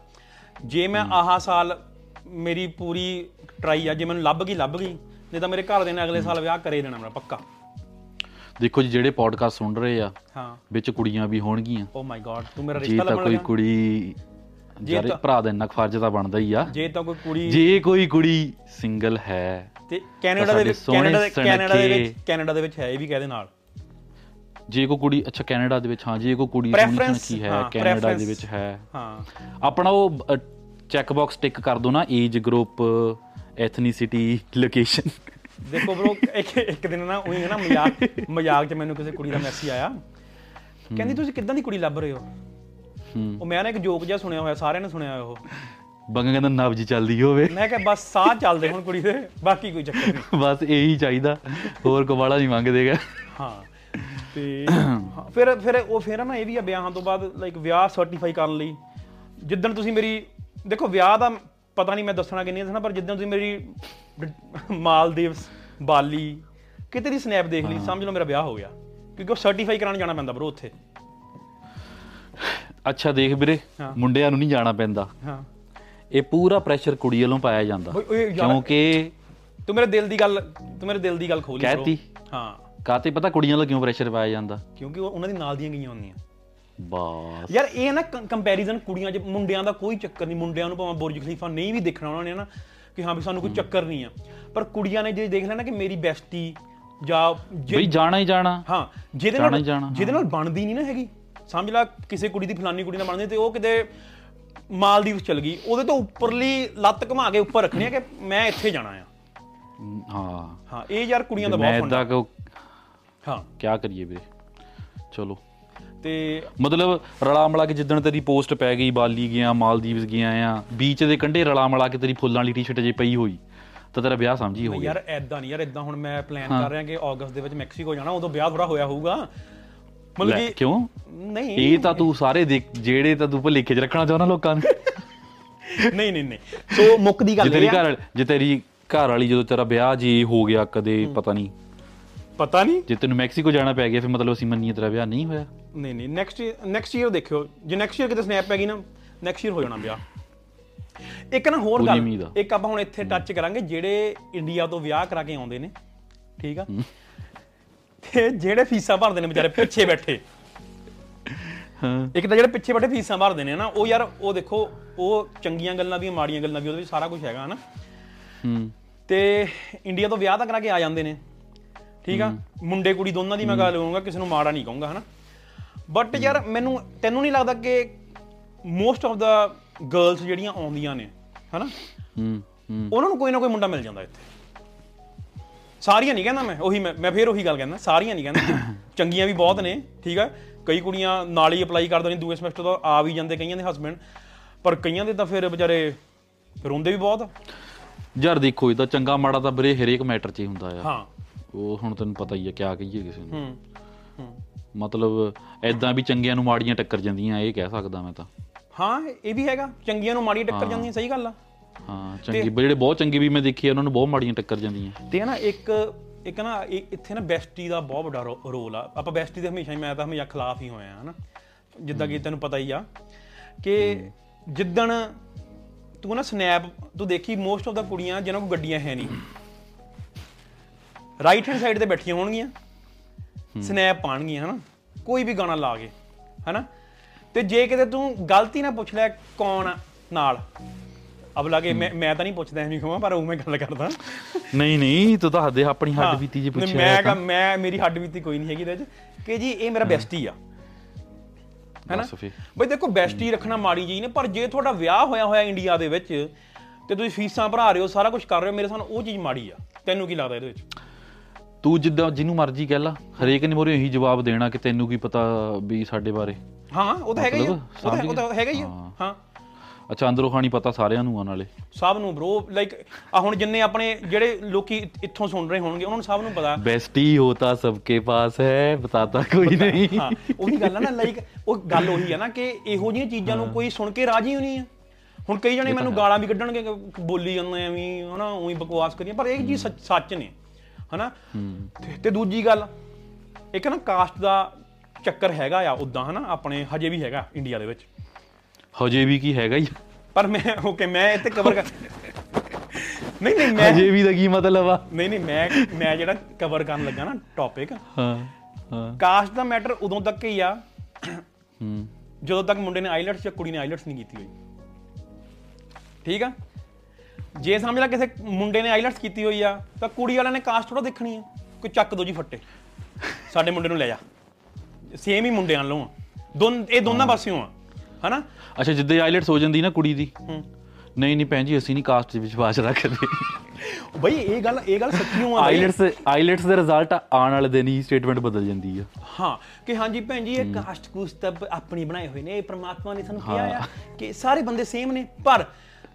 ਜੇ ਮੈਂ ਆਹ ਸਾਲ ਮੇਰੀ ਪੂਰੀ ਟਰਾਈ ਆ ਜੇ ਮੈਨੂੰ ਲੱਭ ਗਈ ਲੱਭ ਗਈ ਨਹੀਂ ਤਾਂ ਮੇਰੇ ਘਰ ਦੇ ਨੇ ਅਗਲੇ ਸਾਲ ਵਿਆਹ ਕਰੇ ਦੇਣਾ ਮੇਰਾ ਪੱਕਾ। ਦੇਖੋ ਜੀ ਜਿਹੜੇ ਪੋਡਕਾਸਟ ਸੁਣ ਰਹੇ ਆ ਹਾਂ। ਵਿੱਚ ਕੁੜੀਆਂ ਵੀ ਹੋਣਗੀਆਂ। ਓ ਮਾਈ ਗॉड ਤੂੰ ਮੇਰਾ ਜੇ ਰਿਸ਼ਤਾ ਤਾਂ ਲੱਭਣ ਕੋਈ ਲੱਗਾ ਕੁੜੀ ਜਿਹੜੇ ਭਰਾ ਦਾ ਇੰਨਾ ਕੁ ਫਰਜ਼ ਤਾਂ ਬਣਦਾ ਹੀ ਆ। ਜੇ ਤਾਂ ਕੋਈ ਕੁੜੀ ਜੇ ਕੋਈ ਕੁੜੀ ਸਿੰਗਲ ਹੈ ਤੇ ਕੈਨੇਡਾ ਦੇ ਵਿੱਚ ਕੈਨੇਡਾ ਦੇ ਕੈਨੇਡਾ ਦੇ ਵਿੱਚ ਕੈਨੇਡਾ ਦੇ ਵਿੱਚ ਹੈ ਇਹ ਵੀ ਕਹਦੇ ਨਾਲ। ਜੇ ਕੋਈ ਕੁੜੀ ਅੱਛਾ ਕੈਨੇਡਾ ਦੇ ਵਿੱਚ ਹਾਂ ਜੇ ਕੋਈ ਕੁੜੀ ਸੋਹਣੀ ਸੁਨੱਖੀ ਹੈ ਕੈਨੇਡਾ ਦੇ। ਵਿੱਚ ਹੈ। ਹਾਂ। ਆਪਣਾ ਉਹ ਚੈੱਕ ਬਾਕਸ ਟਿਕ ਕਰ ਦੋ ਨਾ ਏਜ ਗਰੁੱਪ ਐਥਨੀਸਿਟੀ ਲੋਕੇਸ਼ਨ ਦੇਖੋ ਬ్రో ਇੱਕ ਇੱਕ ਦਿਨ ਨਾ ਉਹੀ ਨਾ ਮਜ਼ਾਕ ਮਜ਼ਾਕ 'ਚ ਮੈਨੂੰ ਕਿਸੇ ਕੁੜੀ ਦਾ ਮੈਸੇਜ ਆਇਆ। ਕਹਿੰਦੀ ਤੁਸੀਂ ਕਿੱਦਾਂ ਦੀ ਕੁੜੀ ਲੱਭ ਰਹੇ ਹੂੰ? ਉਹ ਮੈਂ ਨਾ ਇੱਕ ਜੋਕ ਜਿਹਾ ਸੁਣਿਆ ਹੋਇਆ ਸਾਰਿਆਂ ਨੇ ਸੁਣਿਆ ਹੋਇਆ ਉਹ। ਬੰਗਾ ਕਹਿੰਦਾ ਨਬਜ ਚੱਲਦੀ ਹੋਵੇ। ਮੈਂ ਕਿਹਾ ਬਸ ਸਾਹ ਚੱਲਦੇ ਹੁਣ ਕੁੜੀ ਦੇ ਬਾਕੀ ਕੋਈ ਚੱਕਰ ਨਹੀਂ। [laughs] ਬਸ ਇਹੀ ਚਾਹੀਦਾ ਹੋਰ ਕੋਵਾਲਾ ਨਹੀਂ ਮੰਗਦੇਗਾ ਹਾਂ ਤੇ ਫਿਰ ਫਿਰ ਉਹ ਫਿਰ ਨਾ ਇਹ ਵੀ ਆ ਵਿਆਹਾਂ ਤੋਂ ਬਾਅਦ ਲਾਈਕ ਵਿਆਹ ਸਰਟੀਫਾਈ ਕਰਨ ਲਈ। ਜਿੱਦਣ ਤੁਸੀਂ ਮੇਰੀ ਦੇਖੋ ਵਿਆਹ ਦਾ ਪਤਾ ਨਹੀਂ ਮੈਂ ਦੱਸਣਾ ਕਿ ਨਹੀਂ ਦੱਸਣਾ ਪਰ ਜਿੱਦਣ ਤੁਸੀਂ ਮੇਰੀ ਮਾਲਦੀਵਸ ਬਾਲੀ ਕਿਤੇ ਦੀ ਸਨੈਪ ਦੇਖ ਲਈ ਸਮਝ ਲਓ ਮੇਰਾ ਵਿਆਹ ਹੋ ਗਿਆ। ਕਿਉਂਕਿ ਉਹ ਸਰਟੀਫਾਈ ਕਰਾਉਣ ਜਾਣਾ ਪੈਂਦਾ ਬਰੋ ਉੱਥੇ। ਅੱਛਾ ਦੇਖ ਵੀਰੇ ਹਾਂ। ਮੁੰਡਿਆਂ ਨੂੰ ਨਹੀਂ ਜਾਣਾ ਪੈਂਦਾ। ਹਾਂ। ਇਹ ਪੂਰਾ ਪ੍ਰੈਸ਼ਰ ਕੁੜੀ ਵੱਲੋਂ ਪਾਇਆ ਜਾਂਦਾ। ਓਏ ਓਏ ਯਾਰ। ਕਿਉਂਕਿ ਤੂੰ ਮੇਰੇ ਦਿਲ ਦੀ ਗੱਲ ਤੂੰ ਮੇਰੇ ਦਿਲ ਦੀ ਗੱਲ ਖੋਲੀ bro। ਕਹਿਤੀ? ਹਾਂ। ਕਾਤੇ ਪਤਾ ਕੁੜੀਆਂ ਵੱਲੋਂ ਕਿਉਂ ਪ੍ਰੈਸ਼ਰ ਪਾਇਆ ਜਾਂਦਾ? ਕਿਉਂਕਿ ਉਹ ਉਹਨਾਂ ਦੀ ਨਾਲ ਦੀਆਂ ਗਈਆਂ ਹੁੰਦੀਆਂ। ਬਸ। ਯਾਰ ਇਹ ਨਾ ਕੰਪੈਰੀਜ਼ਨ ਕੁੜੀਆਂ 'ਚ ਮੁੰਡਿਆਂ ਦਾ ਕੋਈ ਚੱਕਰ ਨਹੀਂ। ਮੁੰਡਿਆਂ ਨੂੰ ਭਾਵੇਂ ਬੁਰਜ ਖਲੀਫਾ ਨਹੀਂ ਵੀ ਦੇਖਣਾ ਉਹਨਾਂ ਨੇ ਨਾ ਕਿ ਹਾਂ ਵੀ ਸਾਨੂੰ ਕੋਈ ਚੱਕਰ ਨਹੀਂ ਆ। ਪਰ ਕੁੜੀਆਂ ਨੇ ਜੇ ਦੇਖ ਲੈਣਾ ਕਿ ਮੇਰੀ ਬੈਸਟੀ ਜਾਂ ਜੇ- ਬਈ ਜਾਣਾ ਹੀ ਜਾਣਾ। ਹਾਂ ਜਿਹਦੇ ਜਾਣਾ ਨਾਲ ਹੀ ਜਾਣਾ, ਜਿਹਦੇ ਨਾਲ ਬਣਦੀ ਨਹੀਂ ਨਾ ਹੈਗੀ। ਸਮਝ ਲੈ ਕਿਸੇ ਕੁੜੀ ਦੀ ਫਲਾਨੀ ਕੁੜੀ ਨਾਲ ਬਣਦੀ ਤੇ ਉਹ ਕਿਤੇ ਮਾਲਦੀਵਸ ਚਲ ਗਈ। ਉਹਦੇ ਤੋਂ ਉੱਪਰਲੀ ਲੱਤ ਘੁਮਾ ਕੇ ਉੱਪਰ ਰੱਖਣੀ ਹੈ ਕਿ ਮੈਂ ਇੱਥੇ ਜਾਣਾ ਆ। ਹਾਂ। ਹਾਂ ਇਹ ਯਾਰ ਕੁੜੀਆਂ ਦਾ ਮੈਂ ਬਹੁਤ ਫੰਡਾ ਇਦਾਂ ਕਿ ਹਾਂ। ਕਿਆ ਕਰੀਏ ਵੀਰੇ? ਚਲੋ। ਤੇ ਮਤਲਬ ਰਲਾ ਮਲਾ ਕੇ ਜਿੱਦਣ ਤੇਰੀ ਪੋਸਟ ਪੈ ਗਈ ਬਾਲੀ ਗਿਆ ਮਾਲਦੀਵਸ ਗਿਆ ਆ ਬੀਚ ਦੇ ਕੰਢੇ ਰਲਾ ਮਲਾ ਕੇ ਤੇਰੀ ਫੁੱਲਾਂ ਵਾਲੀ ਟੀ-ਸ਼ਰਟ ਜੇ ਪਈ ਹੋਈ ਤਾਂ ਤੇਰਾ ਵਿਆਹ ਸਮਝੀ ਹੋ ਗਿਆ। ਯਾਰ ਐਦਾਂ ਨਹੀਂ ਯਾਰ ਐਦਾਂ ਹੁਣ ਮੈਂ ਪਲਾਨ ਕਰ ਰਿਹਾ ਕਿ ਅਗਸਤ ਦੇ ਵਿੱਚ ਮੈਕਸੀਕੋ ਜਾਣਾ ਉਦੋਂ ਵਿਆਹ ਥੋੜਾ ਹੋਇਆ ਹੋਊਗਾ। ਮਤਲਬ ਕਿ ਕਿਉਂ? ਨਹੀਂ। ਇਹ ਤਾਂ ਤੂੰ ਸਾਰੇ ਜਿਹੜੇ ਤਾਂ ਤੂੰ ਭੁਲੇਖੇ 'ਚ ਰੱਖਣਾ ਚਾਹੁੰਦਾ ਲੋਕਾਂ ਨੂੰ। [laughs] ਨਹੀਂ ਨਹੀਂ ਨਹੀਂ। ਸੋ ਮੁੱਕ ਦੀ ਗੱਲ ਤੇਰੀ ਇਹ ਆ। ਘਰ ਜੇ ਤੇਰੀ ਘਰ ਵਾਲੀ ਜਦੋਂ ਤੇਰਾ ਵਿਆਹ ਜੀ ਹੋ ਗਿਆ ਕਦੇ ਪਤਾ ਨਹੀਂ। ਪਤਾ ਨਹੀਂ। ਜੇ ਤੈਨੂੰ ਮੈਕਸੀਕੋ ਜਾਣਾ ਪੈ ਗਿਆ ਫਿਰ ਮਤਲਬ ਅਸੀਂ ਮੰਨੀਏ ਤੇਰਾ ਵਿਆਹ ਨਹੀਂ ਹੋਇਆ। ਨਹੀਂ ਨਹੀਂ ਨੈਕਸਟ ਨੈਕਸਟ ਈਅਰ ਦੇਖਿਓ। ਜੇ ਨੈਕਸਟ ਈਅਰ ਕਿਤੇ ਸਨੈਪ ਪੈ ਗਈ ਨਾ ਨੈਕਸਟ ਈਅਰ ਹੋ ਜਾਣਾ ਵਿਆਹ। ਇੱਕ ਨਾ ਹੋਰ ਗੱਲ। ਇੱਕ ਆਪਾਂ ਹੁਣ ਇੱਥੇ ਟੱਚ ਕਰਾਂਗੇ ਜਿਹੜੇ ਇੰਡੀਆ ਤੋਂ ਵਿਆਹ ਕਰਾ ਕੇ ਆਉਂਦੇ ਨੇ ਠੀਕ ਆ? ਤੇ ਜਿਹੜੇ ਫੀਸਾਂ ਭਰਦੇ ਨੇ ਵਿਚਾਰੇ ਪਿੱਛੇ ਬੈਠੇ। ਹਾਂ। ਇੱਕ ਤਾਂ ਜਿਹੜੇ ਪਿੱਛੇ ਬੈਠੇ ਫੀਸਾਂ ਭਰਦੇ ਨੇ ਨਾ ਉਹ ਯਾਰ ਉਹ ਦੇਖੋ ਉਹ ਚੰਗੀਆਂ ਗੱਲਾਂ ਵੀ ਮਾੜੀਆਂ ਗੱਲਾਂ ਵੀ ਉਹਦੇ ਵਿੱਚ ਸਾਰਾ ਕੁਝ ਹੈਗਾ ਹਨਾ। ਹੂੰ। ਤੇ ਇੰਡੀਆ ਤੋਂ ਵਿਆਹ ਤਾਂ ਕਰਾ ਕੇ ਆ ਜਾਂਦੇ ਨੇ। ਠੀਕ ਆ? ਮੁੰਡੇ ਕੁੜੀ ਦੋਨਾਂ ਦੀ ਮੈਂ ਗੱਲ ਕਰਾਂਗਾ ਕਿਸੇ ਨੂੰ ਮਾੜਾ ਨਹੀਂ ਕਹੂੰਗਾ ਹਨਾ। ਬਟ ਯਾਰ ਮੈਨੂੰ ਤੈਨੂੰ ਨਹੀਂ ਲੱਗਦਾ ਕਿ ਮੋਸਟ ਆਫ ਦਾ ਗਰਲਸ ਜਿਹੜੀਆਂ ਆਉਂਦੀਆਂ ਨੇ ਹਨਾ ਹੂੰ ਹੂੰ। ਉਹਨਾਂ ਨੂੰ ਕੋਈ ਨਾ ਕੋਈ ਮੁੰਡਾ ਮਿਲ ਜਾਂਦਾ ਇੱਥੇ। ਸਾਰੀਆਂ ਨਹੀਂ ਕਹਿੰਦਾ ਮੈਂ ਉਹੀ ਮੈਂ ਮੈਂ ਫੇਰ ਉਹੀ ਗੱਲ ਕਹਿੰਦਾ ਸਾਰੀਆਂ ਨਹੀਂ ਕਹਿੰਦਾ। [coughs] ਚੰਗੀਆਂ ਵੀ ਬਹੁਤ ਨੇ ਠੀਕ ਆ? ਕਈ ਕੁੜੀਆਂ ਨਾਲ ਹੀ ਅਪਲਾਈ ਕਰ ਦਿੰਦੀਆਂ ਦੂਏ ਸਮੈਸਟਰ ਤੋਂ ਆ ਵੀ ਜਾਂਦੇ ਕਈਆਂ ਦੇ ਹਸਬੰਡ ਪਰ ਕਈਆਂ ਦੇ ਤਾਂ ਫਿਰ ਵਿਚਾਰੇ ਰੋਂਦੇ ਵੀ ਬਹੁਤ ਆ। ਯਾਰ ਦੇਖੋ ਇਹ ਤਾਂ ਚੰਗਾ ਮਾੜਾ ਤਾਂ ਵੀਰੇ ਹਰੇਕ ਮੈਟਰ 'ਚ ਹੀ ਹੁੰਦਾ ਆ। ਹਾਂ। ਉਹ ਹੁਣ ਤੈਨੂੰ ਪਤਾ ਹੀ ਆ ਕਿਆ ਕਹੀਏ ਕਿਸੇ ਨੂੰ। ਹੂੰ ਹੂੰ। ਮਤਲਬ ਐਦਾਂ ਵੀ ਚੰਗਿਆਂ ਨੂੰ ਮਾੜੀਆਂ ਟੱਕਰ ਜਾਂਦੀਆਂ ਇਹ ਕਹਿ ਸਕਦਾ ਮੈਂ ਤਾਂ। ਹਾਂ ਇਹ ਵੀ ਹੈਗਾ ਚੰਗੀਆਂ ਨੂੰ ਮਾੜੀ ਟੱਕਰ ਜਾਂਦੀਆਂ ਸਹੀ ਗੱਲ ਆ। ਹਾਂ ਚੰਗੀ ਜਿਹੜੇ ਬਹੁਤ ਚੰਗੇ ਵੀ ਮੈਂ ਦੇਖੇ ਉਹਨਾਂ ਨੂੰ ਬਹੁਤ ਮਾੜੀਆਂ ਟੱਕਰ ਜਾਂਦੀਆਂ। ਤੇ ਨਾ ਇੱਕ ਇੱਕ ਨਾ ਇੱਥੇ ਨਾ ਬੈਸਟੀ ਦਾ ਬਹੁਤ ਵੱਡਾ ਰੋਲ ਆ। ਆਪਾਂ ਬੈਸਟੀ ਦੇ ਹਮੇਸ਼ਾ ਹੀ ਮੈਂ ਤਾਂ ਹਮੇਸ਼ਾ ਖਿਲਾਫ ਹੀ ਹੋਇਆ ਹਨਾ ਜਿੱਦਾਂ ਕਿ ਤੈਨੂੰ ਪਤਾ ਹੀ ਆ ਕਿ ਜਿੱਦਣ ਤੂੰ ਨਾ ਸਨੈਪ ਤੂੰ ਦੇਖੀ ਮੋਸਟ ਆਫ ਦਾ ਕੁੜੀਆਂ ਜਿਹਨਾਂ ਕੋਲ ਗੱਡੀਆਂ ਹੈ ਨਹੀਂ। ਰਾਈਟ ਹੈਂਡ ਸਾਈਡ ਤੇ ਬੈਠੀਆਂ ਹੋਣਗੀਆਂ ਸਨੈਪ ਪਾਣਗੀਆਂ ਹਨਾ ਕੋਈ ਵੀ ਗਾਣਾ ਲਾ ਕੇ ਹਨਾ ਤੇ ਜੇ ਕਿਤੇ ਤੂੰ ਗਲਤੀ ਨਾਲ ਪੁੱਛ ਲਿਆ ਕੌਣ ਨਾਲ ਅਬ ਲਾਗੇ ਮੈਂ ਮੈਂ ਤਾਂ ਨਹੀਂ ਪੁੱਛਦਾ ਐਵੇਂ ਕਹਾਂ ਪਰ ਉਹ ਮੈਂ ਗੱਲ ਕਰਦਾ। ਨਹੀਂ ਨਹੀਂ ਤੂੰ ਤਾਂ ਹੱਦੇ ਆਪਣੀ। ਹੱਡ ਬੀਤੀ ਜੀ ਪੁੱਛਿਆ ਮੈਂ ਕਹਾਂ ਮੈਂ ਮੇਰੀ ਹੱਡ ਬੀਤੀ ਕੋਈ ਨਹੀਂ ਹੈਗੀ ਇਹਦੇ ਵਿੱਚ। ਕਿ ਜੀ ਇਹ ਮੇਰਾ ਬੈਸਟੀ ਆ। ਹੈਨਾ? ਬਈ ਦੇਖੋ ਬੈਸਟੀ ਰੱਖਣਾ ਮਾੜੀ ਜੀ ਨੇ ਪਰ ਜੇ ਤੁਹਾਡਾ ਵਿਆਹ ਹੋਇਆ ਹੋਇਆ ਇੰਡੀਆ ਦੇ ਵਿੱਚ ਤੇ ਤੁਸੀਂ ਫੀਸਾਂ ਭਰਾ ਰਹੇ ਹੋ ਸਾਰਾ ਕੁਝ ਕਰ ਰਹੇ ਹੋ ਮੇਰੇ ਸਾਨੂੰ ਉਹ ਚੀਜ਼ ਮਾੜੀ ਆ। ਤੈਨੂੰ ਕੀ ਲੱਗਦਾ ਇਹਦੇ ਵਿੱਚ? ਤੂੰ ਜਿੱਦਾਂ ਜਿਹਨੂੰ ਮਰਜ਼ੀ ਕਹਿ ਲਾ ਹਰੇਕ ਨੇ ਮੋਰੇ ਇਹੀ ਜਵਾਬ ਦੇਣਾ ਕਿ ਤੈਨੂੰ ਕੀ ਪਤਾ ਵੀ ਸਾਡੇ ਬਾਰੇ। ਹਾਂ ਉਹ ਤਾਂ ਹੈਗਾ ਹੀ ਉਹ ਤਾਂ ਹੈਗਾ ਹੀ। ਹਾਂ। ਅੱਛਾ ਅੰਦਰੋਂ ਖਾਣੀ ਪਤਾ ਸਾਰਿਆਂ ਨੂੰ ਆ ਨਾਲੇ। ਸਭ ਨੂੰ ਬ్రో ਲਾਈਕ ਆ ਹੁਣ ਜਿੰਨੇ ਆਪਣੇ ਜਿਹੜੇ ਲੋਕੀ ਇੱਥੋਂ ਸੁਣ ਰਹੇ ਹੋਣਗੇ ਉਹਨਾਂ ਨੂੰ ਸਭ ਨੂੰ ਪਤਾ। ਬੈਸਟੀ ਹੋਤਾ ਸਭਕੇ ਪਾਸ ਹੈ ਬਤਾਤਾ ਕੋਈ ਨਹੀਂ। ਹਾਂ ਉਹੀ ਗੱਲ ਆ ਨਾ ਲਾਈਕ ਉਹ ਗੱਲ ਉਹੀ ਆ ਨਾ ਕਿ ਇਹੋ ਜਿਹੀਆਂ ਚੀਜ਼ਾਂ ਨੂੰ ਕੋਈ ਸੁਣ ਕੇ ਰਾਜੀ ਹੋਣੀ ਆ। ਹੁਣ ਕਈ ਜਣੇ ਮੈਨੂੰ ਗਾਲਾਂ ਵੀ ਕੱਢਣਗੇ ਬੋਲੀ ਜਾਂਦੇ ਐਵੇਂ ਹਨਾ ਉਹੀ ਬਕਵਾਸ ਕਰੀਆਂ ਪਰ ਇਹ ਚੀਜ਼ ਸੱਚ ਨੇ ਹਨਾ। ਤੇ ਦੂਜੀ ਗੱਲ ਇੱਕ ਨਾ ਕਾਸਟ ਦਾ ਚੱਕਰ ਹੈਗਾ ਆ ਉਦਾਂ ਹਨਾ ਆਪਣੇ ਹਜੇ ਵੀ ਹੈਗਾ ਇੰਡੀਆ ਦੇ ਵਿੱਚ। ਹਜੇ ਵੀ ਕੀ ਹੈਗਾ ਹੀ? ਪਰ ਮੈਂ ਓਕੇ ਮੈਂ ਇੱਥੇ ਕਵਰ ਕਰ ਨਹੀਂ ਨਹੀਂ ਮੈਂ ਹਜੇ ਵੀ ਦਾ ਕੀ ਮਤਲਬ ਆ? ਨਹੀਂ ਨਹੀਂ ਮੈਂ ਮੈਂ ਜਿਹੜਾ ਕਵਰ ਕਰਨ ਲੱਗਾ ਨਾ ਟੌਪਿਕ ਹਾਂ ਹਾਂ। ਕਾਸਟ ਦਾ ਮੈਟਰ ਉਦੋਂ ਤੱਕ ਹੀ ਆ। ਹੂੰ। ਜਦੋਂ ਤੱਕ ਮੁੰਡੇ ਨੇ ਆਈਲਟਸ ਜਾਂ ਕੁੜੀ ਨੇ ਆਈਲਟਸ ਨਹੀਂ ਕੀਤੀ ਹੋਈ। ਠੀਕ ਆ? ਜੇ ਸਮਝ ਲੈ ਕਿਸੇ ਮੁੰਡੇ ਨੇ ਆਈਲਟਸ ਕੀਤੀ ਹੋਈ ਆ ਤਾਂ ਕੁੜੀ ਵਾਲਿਆਂ ਨੇ ਕਾਸਟ ਥੋੜਾ ਦੇਖਣੀ ਆ। ਕੋਈ ਚੱਕ ਦੋ ਜੀ ਫੱਟੇ। ਸਾਡੇ ਮੁੰਡੇ ਨੂੰ ਲੈ ਜਾ। ਸੇਮ ਹੀ ਮੁੰਡਿਆਂ ਵੱਲੋਂ ਦੋਨ ਇਹ ਦੋਨਾਂ ਪਾਸਿਓਂ ਆ। ਹਨਾ? ਅੱਛਾ ਜਿੱਦੇ ਆਈਲੈਟਸ ਹੋ ਜਾਂਦੀ ਨਾ ਕੁੜੀ ਦੀ। ਹੂੰ। ਨਹੀਂ ਨਹੀਂ ਭੈਣ ਜੀ ਅਸੀਂ ਨਹੀਂ ਕਾਸਟ 'ਚ ਵਿਸ਼ਵਾਸ ਰੱਖਦੇ ਬਈ ਇਹ ਗੱਲ ਇਹ ਗੱਲ ਸੱਚੀਓ ਆ। ਆਈਲੈਟਸ ਆਈਲੈਟਸ ਦੇ ਰਿਜ਼ਲਟ ਆਉਣ ਵਾਲੇ ਦਿਨ ਹੀ ਸਟੇਟਮੈਂਟ ਬਦਲ ਜਾਂਦੀ ਆ। ਹਾਂ ਕਿ ਹਾਂਜੀ ਭੈਣ ਜੀ ਇਹ ਕਾਸਟ ਕੂਸਟ ਤਾਂ ਆਪਣੀ ਬਣਾਏ ਹੋਏ ਨੇ ਇਹ ਪ੍ਰਮਾਤਮਾ ਨੇ ਸਾਨੂੰ ਕਿਹਾ ਆ ਕਿ ਸਾਰੇ ਬੰਦੇ ਸੇਮ ਨੇ ਪਰ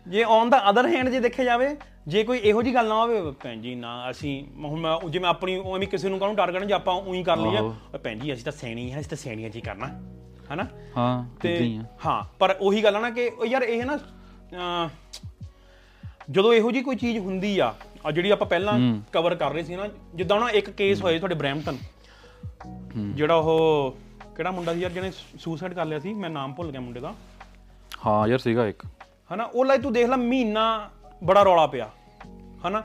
ਜੇ ਔਨ ਦਾ ਅਦਰ ਹੈਂਡ ਜੇ ਦੇਖਿਆ ਜਾਵੇ ਜੇ ਕੋਈ ਇਹੋ ਜੀ ਗੱਲ ਨਾ ਹੋਵੇ ਭੈਣ ਜੀ ਨਾ ਅਸੀਂ ਹੁਣ ਮੈਂ ਜਿਵੇਂ ਆਪਣੀ ਉਵੇਂ ਕਿਸੇ ਨੂੰ ਕਾਹਨੂੰ ਟਾਰਗੇਟ ਜੇ ਆਪਾਂ ਉਹੀ ਕਰ ਲਈਏ ਭੈਣ ਜੀ ਅਸੀਂ ਤਾਂ ਸੈਣੀ ਹਾਂ ਅਸੀਂ ਤਾਂ ਸੈਣੀਆਂ ਜੀ ਕਰਨਾ। ਹਨਾ? ਹਾਂ ਤੇ ਹੀ ਪਰ ਉਹੀ ਗੱਲ ਆ ਨਾ ਕਿ ਯਾਰ ਇਹ ਨਾ ਜਦੋਂ ਇਹੋ ਜੀ ਕੋਈ ਚੀਜ਼ ਹੁੰਦੀ ਆ ਆ ਜਿਹੜੀ ਆਪਾਂ ਪਹਿਲਾਂ ਕਵਰ ਕਰ ਰਹੇ ਸੀ ਨਾ ਜਿੱਦਾਂ ਨਾ ਇੱਕ ਕੇਸ ਹੋਇਆ ਤੁਹਾਡੇ ਬ੍ਰੈਂਪਟਨ। ਜਿਹੜਾ ਉਹ ਕਿਹੜਾ ਮੁੰਡਾ ਸੀ ਯਾਰ ਜਿਹਨੇ ਸੁਸਾਈਡ ਕਰ ਲਿਆ ਸੀ? ਮੈਂ ਨਾਮ ਭੁੱਲ ਗਿਆ ਮੁੰਡੇ ਦਾ। ਹਾਂ ਯਾਰ ਸੀਗਾ ਇੱਕ। ਹਨਾ? ਉਹ ਲਈ ਤੂੰ ਦੇਖ ਲੈ ਮਹੀਨਾ ਬੜਾ ਰੌਲਾ ਪਿਆ। ਹਨਾ?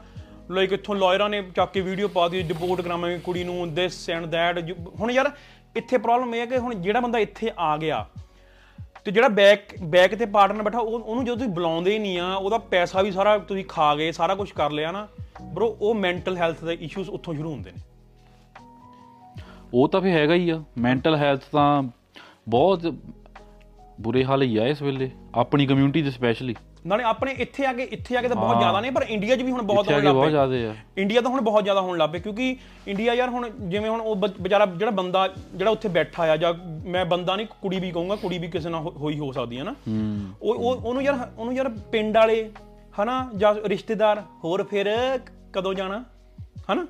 ਲਾਈਕ ਇੱਥੋਂ ਲਾਇਰਾਂ ਨੇ ਚੱਕ ਕੇ ਵੀਡੀਓ ਪਾ ਦਿੱਤੀ ਡਿਪੋਰਟ ਕਰਾਵਾਂਗੇ ਕੁੜੀ ਨੂੰ ਦਿਸ ਐਂਡ ਦੈਟ ਹੁਣ ਯਾਰ ਇੱਥੇ ਪ੍ਰੋਬਲਮ ਇਹ ਹੈ ਕਿ ਹੁਣ ਜਿਹੜਾ ਬੰਦਾ ਇੱਥੇ ਆ ਗਿਆ ਤੇ ਜਿਹੜਾ ਬੈਕ ਬੈਕ ਤੇ ਪਾਰਟਨਰ ਬੈਠਾ, ਉਹ- ਉਹਨੂੰ ਜਦੋਂ ਤੁਸੀਂ ਬੁਲਾਉਂਦੇ ਹੀ ਨਹੀਂ ਆ, ਉਹਦਾ ਪੈਸਾ ਵੀ ਸਾਰਾ ਤੁਸੀਂ ਖਾ ਗਏ, ਸਾਰਾ ਕੁਝ ਕਰ ਲਿਆ ਨਾ ਬ్రో ਉਹ ਮੈਂਟਲ ਹੈਲਥ ਦੇ ਇਸ਼ੂਜ਼ ਉੱਥੋਂ ਸ਼ੁਰੂ ਹੁੰਦੇ ਨੇ। ਉਹ ਤਾਂ ਫੇ ਹੈਗਾ ਹੀ ਆ। ਮੈਂਟਲ ਹੈਲਥ ਤਾਂ ਬਹੁਤ ਬੁਰੇ ਹਾਲ ਹੀ ਆ ਇਸ ਵੇਲੇ, ਆਪਣੀ ਕਮਿਊਨਿਟੀ ਦੇ ਸਪੈਸ਼ਲੀ ਨਾਲੇ ਆਪਣੇ ਇੱਥੇ ਆ ਕੇ ਇੱਥੇ ਆ ਕੇ ਤਾਂ ਬਹੁਤ ਜ਼ਿਆਦਾ ਨੇ ਪਰ ਇੰਡੀਆ 'ਚ ਵੀ ਹੁਣ ਬਹੁਤ ਹੋਣ ਲੱਗ ਬਹੁਤ ਪਏ। ਜ਼ਿਆਦੇ ਆ। ਇੰਡੀਆ ਤਾਂ ਹੁਣ ਬਹੁਤ ਜ਼ਿਆਦਾ ਹੋਣ ਲੱਗ ਪਏ ਕਿਉਂਕਿ ਇੰਡੀਆ ਯਾਰ ਹੁਣ ਜਿਵੇਂ ਹੁਣ ਉਹ ਵਿਚਾਰਾ ਜਿਹੜਾ ਬੰਦਾ ਜਿਹੜਾ ਉੱਥੇ ਬੈਠਾ ਆ ਜਾਂ ਮੈਂ ਬੰਦਾ ਨਹੀਂ ਕੁੜੀ ਵੀ ਕਹੂੰਗਾ ਕੁੜੀ ਵੀ ਕਿਸੇ ਨਾਲ ਹੋਈ ਹੋ ਸਕਦੀ ਹੈ ਨਾ। ਉਹ- ਉਹਨੂੰ ਯਾਰ ਉਹਨੂੰ ਯਾਰ ਪਿੰਡ ਵਾਲੇ ਹਨਾ ਜਾਂ ਰਿਸ਼ਤੇਦਾਰ ਹੋਰ ਫਿਰ ਕਦੋਂ ਜਾਣਾ ਹਨਾ?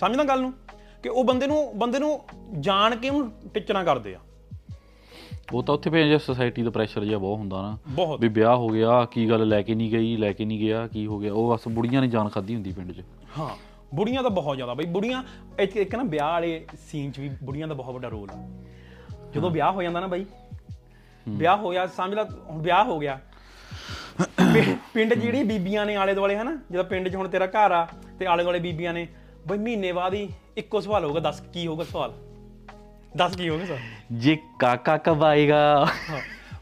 ਸਮਝਦਾ ਗੱਲ ਨੂੰ? ਕਿ ਉਹ ਬੰਦੇ ਨੂੰ ਬੰਦੇ ਨੂੰ ਜਾਣ ਕੇ ਉਹਨੂੰ ਟਿੱਚਣਾ ਕਰਦੇ ਆ। ਉਹ ਤਾਂ ਉੱਥੇ ਭੇਜ ਸੋਸਾਇਟੀ ਦਾ ਪ੍ਰੈਸ਼ਰ ਜਿਹਾ ਬਹੁਤ ਹੁੰਦਾ ਨਾ। ਬਹੁਤ। ਵੀ ਵਿਆਹ ਹੋ ਗਿਆ ਕੀ ਗੱਲ ਲੈ ਕੇ ਨਹੀਂ ਗਈ ਲੈ ਕੇ ਨਹੀਂ ਗਿਆ ਕੀ ਹੋ ਗਿਆ। ਉਹ ਬਸ ਬੁੜੀਆਂ ਨੇ ਜਾਨ ਖਾਦੀ ਹੁੰਦੀ ਪਿੰਡ 'ਚ। ਹਾਂ ਬੁੜੀਆਂ ਤਾਂ ਬਹੁਤ ਜ਼ਿਆਦਾ। ਬਈ ਬੁੜੀਆਂ ਇੱਕ ਇੱਕ ਨਾ ਵਿਆਹ ਵਾਲੇ ਸੀਨ 'ਚ ਵੀ ਬੁੜੀਆਂ ਦਾ ਬਹੁਤ ਵੱਡਾ ਰੋਲ ਆ। ਜਦੋਂ ਵਿਆਹ ਹੋ ਜਾਂਦਾ ਨਾ ਬਾਈ ਵਿਆਹ ਹੋਇਆ ਸਮਝ ਲੈ ਹੁਣ ਵਿਆਹ ਹੋ ਗਿਆ। ਪਿੰਡ ਜਿਹੜੀ ਬੀਬੀਆਂ ਨੇ ਆਲੇ ਦੁਆਲੇ ਹਨਾ ਜਦੋਂ ਪਿੰਡ 'ਚ ਹੁਣ ਤੇਰਾ ਘਰ ਆ ਤੇ ਆਲੇ ਦੁਆਲੇ ਬੀਬੀਆਂ ਨੇ ਬਈ ਮਹੀਨੇ ਬਾਅਦ ਹੀ ਇੱਕੋ ਸਵਾਲ ਹੋਊਗਾ ਦੱਸ ਕੀ ਹੋਊਗਾ ਸਵਾਲ? ਦੱਸ ਕੀ ਹੋਗਾ ਸਰ? ਜੇ ਕਾਕਾ ਕਬ ਆਏਗਾ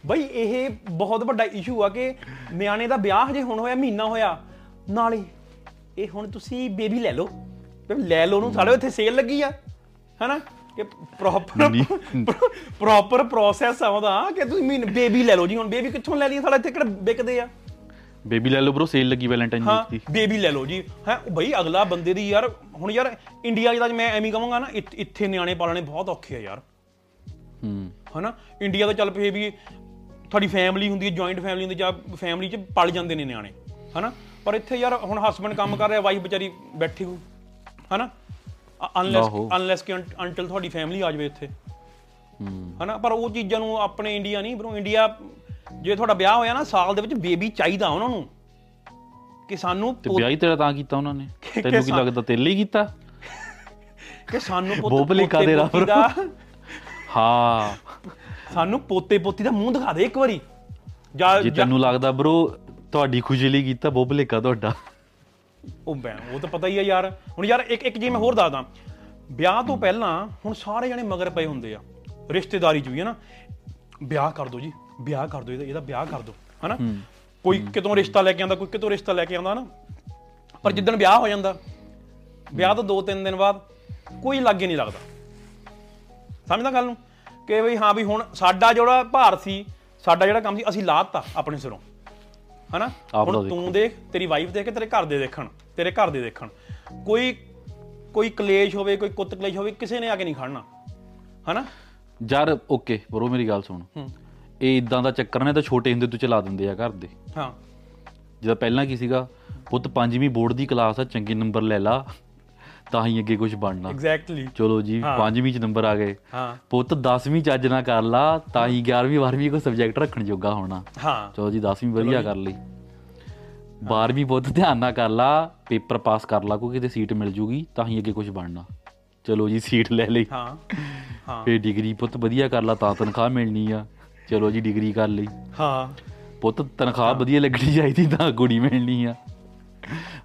ਬਈ ਇਹ ਬਹੁਤ ਵੱਡਾ ਇਸ਼ੂ ਆ ਕਿ ਨਿਆਣੇ ਦਾ ਵਿਆਹ ਹਜੇ ਹੁਣ ਹੋਇਆ ਮਹੀਨਾ ਹੋਇਆ। ਨਾਲੇ ਇਹ ਹੁਣ ਤੁਸੀਂ ਬੇਬੀ ਲੈ ਲਓ। ਲੈ ਲਓ ਨੂੰ ਸਾਡੇ ਇੱਥੇ ਸੇਲ ਲੱਗੀ ਆ। ਹਨਾ? ਕਿ ਪ੍ਰੋਪਰ ਪ੍ਰੋਪਰ ਪ੍ਰੋਸੈਸ ਆ ਉਹਦਾ। ਕਿ ਤੁਸੀਂ ਮਹੀਨ ਬੇਬੀ ਲੈ ਲਓ ਜੀ। ਹੁਣ ਬੇਬੀ ਕਿੱਥੋਂ ਲੈ ਲਈ ਸਾਡੇ ਇੱਥੇ ਕਿਹੜਾ ਵਿਕਦੇ ਆ? ਬੇਬੀ ਲੈ ਲਓ ਬ్రో ਸੇਲ ਲੱਗੀ ਵੈਲੈਂਟਾਈਨ ਹਾਂ ਵੀਕ ਦੀ। ਬੇਬੀ ਲੈ ਲਓ ਜੀ। ਹੈ ਬਈ ਅਗਲਾ ਬੰਦੇ ਦੀ ਯਾਰ ਹੁਣ ਯਾਰ ਇੰਡੀਆ ਜਿਹਦਾ ਮੈਂ ਐਵੇਂ ਕਹਾਂਗਾ ਨਾ ਇੱਥ- ਇੱਥੇ ਨਿਆਣੇ ਪਾਲਣੇ ਬਹੁਤ ਔਖੇ ਆ ਯਾਰ। ਹੂੰ। ਹਨਾ? ਇੰਡੀਆ ਦਾ ਚੱਲ ਪਏ ਵੀ ਤੁਹਾਡੀ ਫੈਮਿਲੀ ਹੁੰਦੀ ਹੈ ਜੁਆਇੰਟ ਫੈਮਿਲੀ ਹੁੰਦੀ ਜਾਂ ਫੈਮਿਲੀ 'ਚ ਪਲ ਜਾਂਦੇ ਨੇ ਨਿਆਣੇ। ਹਨਾ? ਪਰ ਇੱਥੇ ਯਾਰ ਹੁਣ ਹਸਬੰਡ ਕੰਮ ਕਰ ਰਿਹਾ ਵਾਈਫ ਵਿਚਾਰੀ ਬੈਠੀ ਹੋ ਹਨਾ? ਅਨਲੈਸ ਆਹੋ। ਅਨਲੈਸ ਕਿ ਅੰਟਲ ਤੁਹਾਡੀ ਫੈਮਿਲੀ ਆ ਜਾਵੇ ਇੱਥੇ। ਹਨਾ? ਪਰ ਉਹ ਚੀਜ਼ਾਂ ਨੂੰ ਆਪਣੇ ਇੰਡੀਆ ਨਹੀਂ ਬਰੋ ਇੰਡੀਆ ਜੇ ਤੁਹਾਡਾ ਵਿਆਹ ਹੋਇਆ ਨਾ ਸਾਲ ਦੇ ਵਿੱਚ ਬੇਬੀ ਚਾਹੀਦਾ ਉਹਨਾਂ ਨੂੰ। ਕਿ ਸਾਨੂੰ ਤੇ ਵਿਆਹ ਹੀ ਤੇਰਾ ਤਾਂ ਕੀਤਾ ਉਹਨਾਂ ਨੇ। [laughs] ਤੈਨੂੰ ਕੀ ਲੱਗਦਾ ਤੇਰੇ ਲਈ ਕੀਤਾ? ਕਿ ਸਾਨੂੰ ਪੁੱਤ ਬੋਬਲੀ ਪੋਤੇ ਕਾਦੇ ਰਾਹ ਦਾ [laughs] ਹਾਂ। ਸਾਨੂੰ ਪੋਤੇ ਪੋਤੀ ਦਾ ਮੂੰਹ ਦਿਖਾ ਦੇ ਇੱਕ ਵਾਰੀ। ਜਾਂ ਜੇ ਜਾਂ- ਤੈਨੂੰ ਲੱਗਦਾ ਬ్రో ਤੁਹਾਡੀ ਖੁਸ਼ੀ ਲਈ ਕੀਤਾ ਬੋਬਲੇਕਾ ਤੁਹਾਡਾ। ਉਹ ਬੈ ਉਹ ਤਾਂ ਪਤਾ ਹੀ ਆ ਯਾਰ। ਹੁਣ ਯਾਰ ਇੱਕ ਇੱਕ ਜੀ ਮੈਂ ਹੋਰ ਦੱਸਦਾ। ਵਿਆਹ ਤੋਂ ਪਹਿਲਾਂ ਹੁਣ ਸਾਰੇ ਜਣੇ ਮਗਰ ਪਏ ਹੁੰਦੇ ਆ। ਰਿਸ਼ਤੇਦਾਰੀ 'ਚ ਵੀ ਹੈ ਨਾ। ਵਿਆਹ ਕਰ ਦੋ ਜੀ। ਵਿਆਹ ਕਰ ਦੋ ਇਹਦਾ ਇਹਦਾ ਵਿਆਹ ਕਰ ਦੋ ਹਨਾ? ਕੋਈ ਕਿਤੋਂ ਰਿਸ਼ਤਾ ਲੈ ਕੇ ਆਉਂਦਾ ਕੋਈ ਕਿਤੋਂ ਰਿਸ਼ਤਾ ਲੈ ਕੇ ਆਉਂਦਾ ਨਾ ਪਰ ਜਿੱਦਣ ਵਿਆਹ ਹੋ ਜਾਂਦਾ ਵਿਆਹ ਤੋਂ 2-3 ਦਿਨ ਬਾਅਦ ਕੋਈ ਲਾਗੇ ਨਹੀਂ ਲੱਗਦਾ। ਸਮਝਦਾ ਗੱਲ ਨੂੰ? ਕਿ ਬਈ ਹਾਂ ਵੀ ਹੁਣ ਸਾਡਾ ਜਿਹੜਾ ਭਾਰ ਸੀ ਸਾਡਾ ਜਿਹੜਾ ਕੰਮ ਸੀ ਅਸੀਂ ਲਾਤਾ ਆਪਣੇ ਸਿਰੋਂ ਹਨਾ? ਹੁਣ ਤੂੰ ਦੇਖ ਤੇਰੀ ਵਾਈਫ ਦੇਖ ਤੇਰੇ ਘਰ ਦੇ ਦੇਖਣ ਤੇਰੇ ਘਰ ਦੇ ਦੇਖਣ। ਕੋਈ ਕੋਈ ਕਲੇਸ਼ ਹੋਵੇ ਕੋਈ ਕੁੱਤ ਕਲੇਸ਼ ਹੋਵੇ ਕਿਸੇ ਨੇ ਆ ਕੇ ਨਹੀਂ ਖੜਨਾ ਹਨਾ? ਯਾਰ ਓਕੇ ਬ్రో ਮੇਰੀ ਗੱਲ ਸੁਣ। ਇਹ ਇਦਾਂ ਦਾ ਚੱਕਰ ਨੇ ਤਾਂ ਛੋਟੇ ਹੁੰਦੇ ਤੋਂ ਚਲਾ ਦਿੰਦੇ ਆ ਘਰ ਦੇ। ਹਾਂ। ਜਿਹਦਾ ਪਹਿਲਾਂ ਕੀ ਸੀਗਾ ਪੁੱਤ ਪੰਜਵੀਂ ਬੋਰਡ ਦੀ ਕਲਾਸ ਆ ਚੰਗੇ ਨੰਬਰ ਲੈ ਲਾ ਤਾਂ ਹੀ ਅੱਗੇ ਕੁਝ ਬਣਨਾ। ਐਗਜ਼ੈਕਟਲੀ ਚਲੋ ਜੀ। ਪੰਜਵੀਂ ਚ ਨੰਬਰ ਆ ਗਏ। ਹਾਂ। ਪੁੱਤ 10ਵੀਂ ਚ ਅੱਜ ਨਾ ਕਰ ਲਾ ਤਾਂ ਹੀ 11ਵੀਂ 12ਵੀਂ ਕੋਈ ਸਬਜੈਕਟ ਰੱਖਣ ਜੋਗਾ ਹੋਣਾ। ਹਾਂ। ਚਲੋ ਜੀ 10ਵੀਂ ਵਧੀਆ ਕਰ ਲਈ। 12ਵੀਂ ਪੁੱਤ ਧਿਆਨ ਨਾਲ ਕਰ ਲਾ ਪੇਪਰ ਪਾਸ ਕਰ ਲਾ ਕੋਈ ਕਿਤੇ ਸੀਟ ਮਿਲ ਜੂਗੀ ਤਾਂ ਹੀ ਅੱਗੇ ਕੁਝ ਬਣਨਾ। ਚਲੋ ਜੀ ਸੀਟ ਲੈ ਲਈ। ਹਾਂ। ਹਾਂ। ਫੇਰ ਡਿਗਰੀ ਪੁੱਤ ਵਧੀਆ ਕਰ ਲਾ ਤਾਂ ਤਨਖਾਹ ਮਿਲਣੀ ਆ। ਚਲੋ ਜੀ ਡਿਗਰੀ ਕਰ ਲਈ। ਹਾਂ। ਪੁੱਤ ਤਨਖਾਹ ਵਧੀਆ ਲੱਗਣੀ ਚਾਹੀਦੀ ਤਾਂ ਕੁੜੀ ਮਿਲਣੀ ਆ।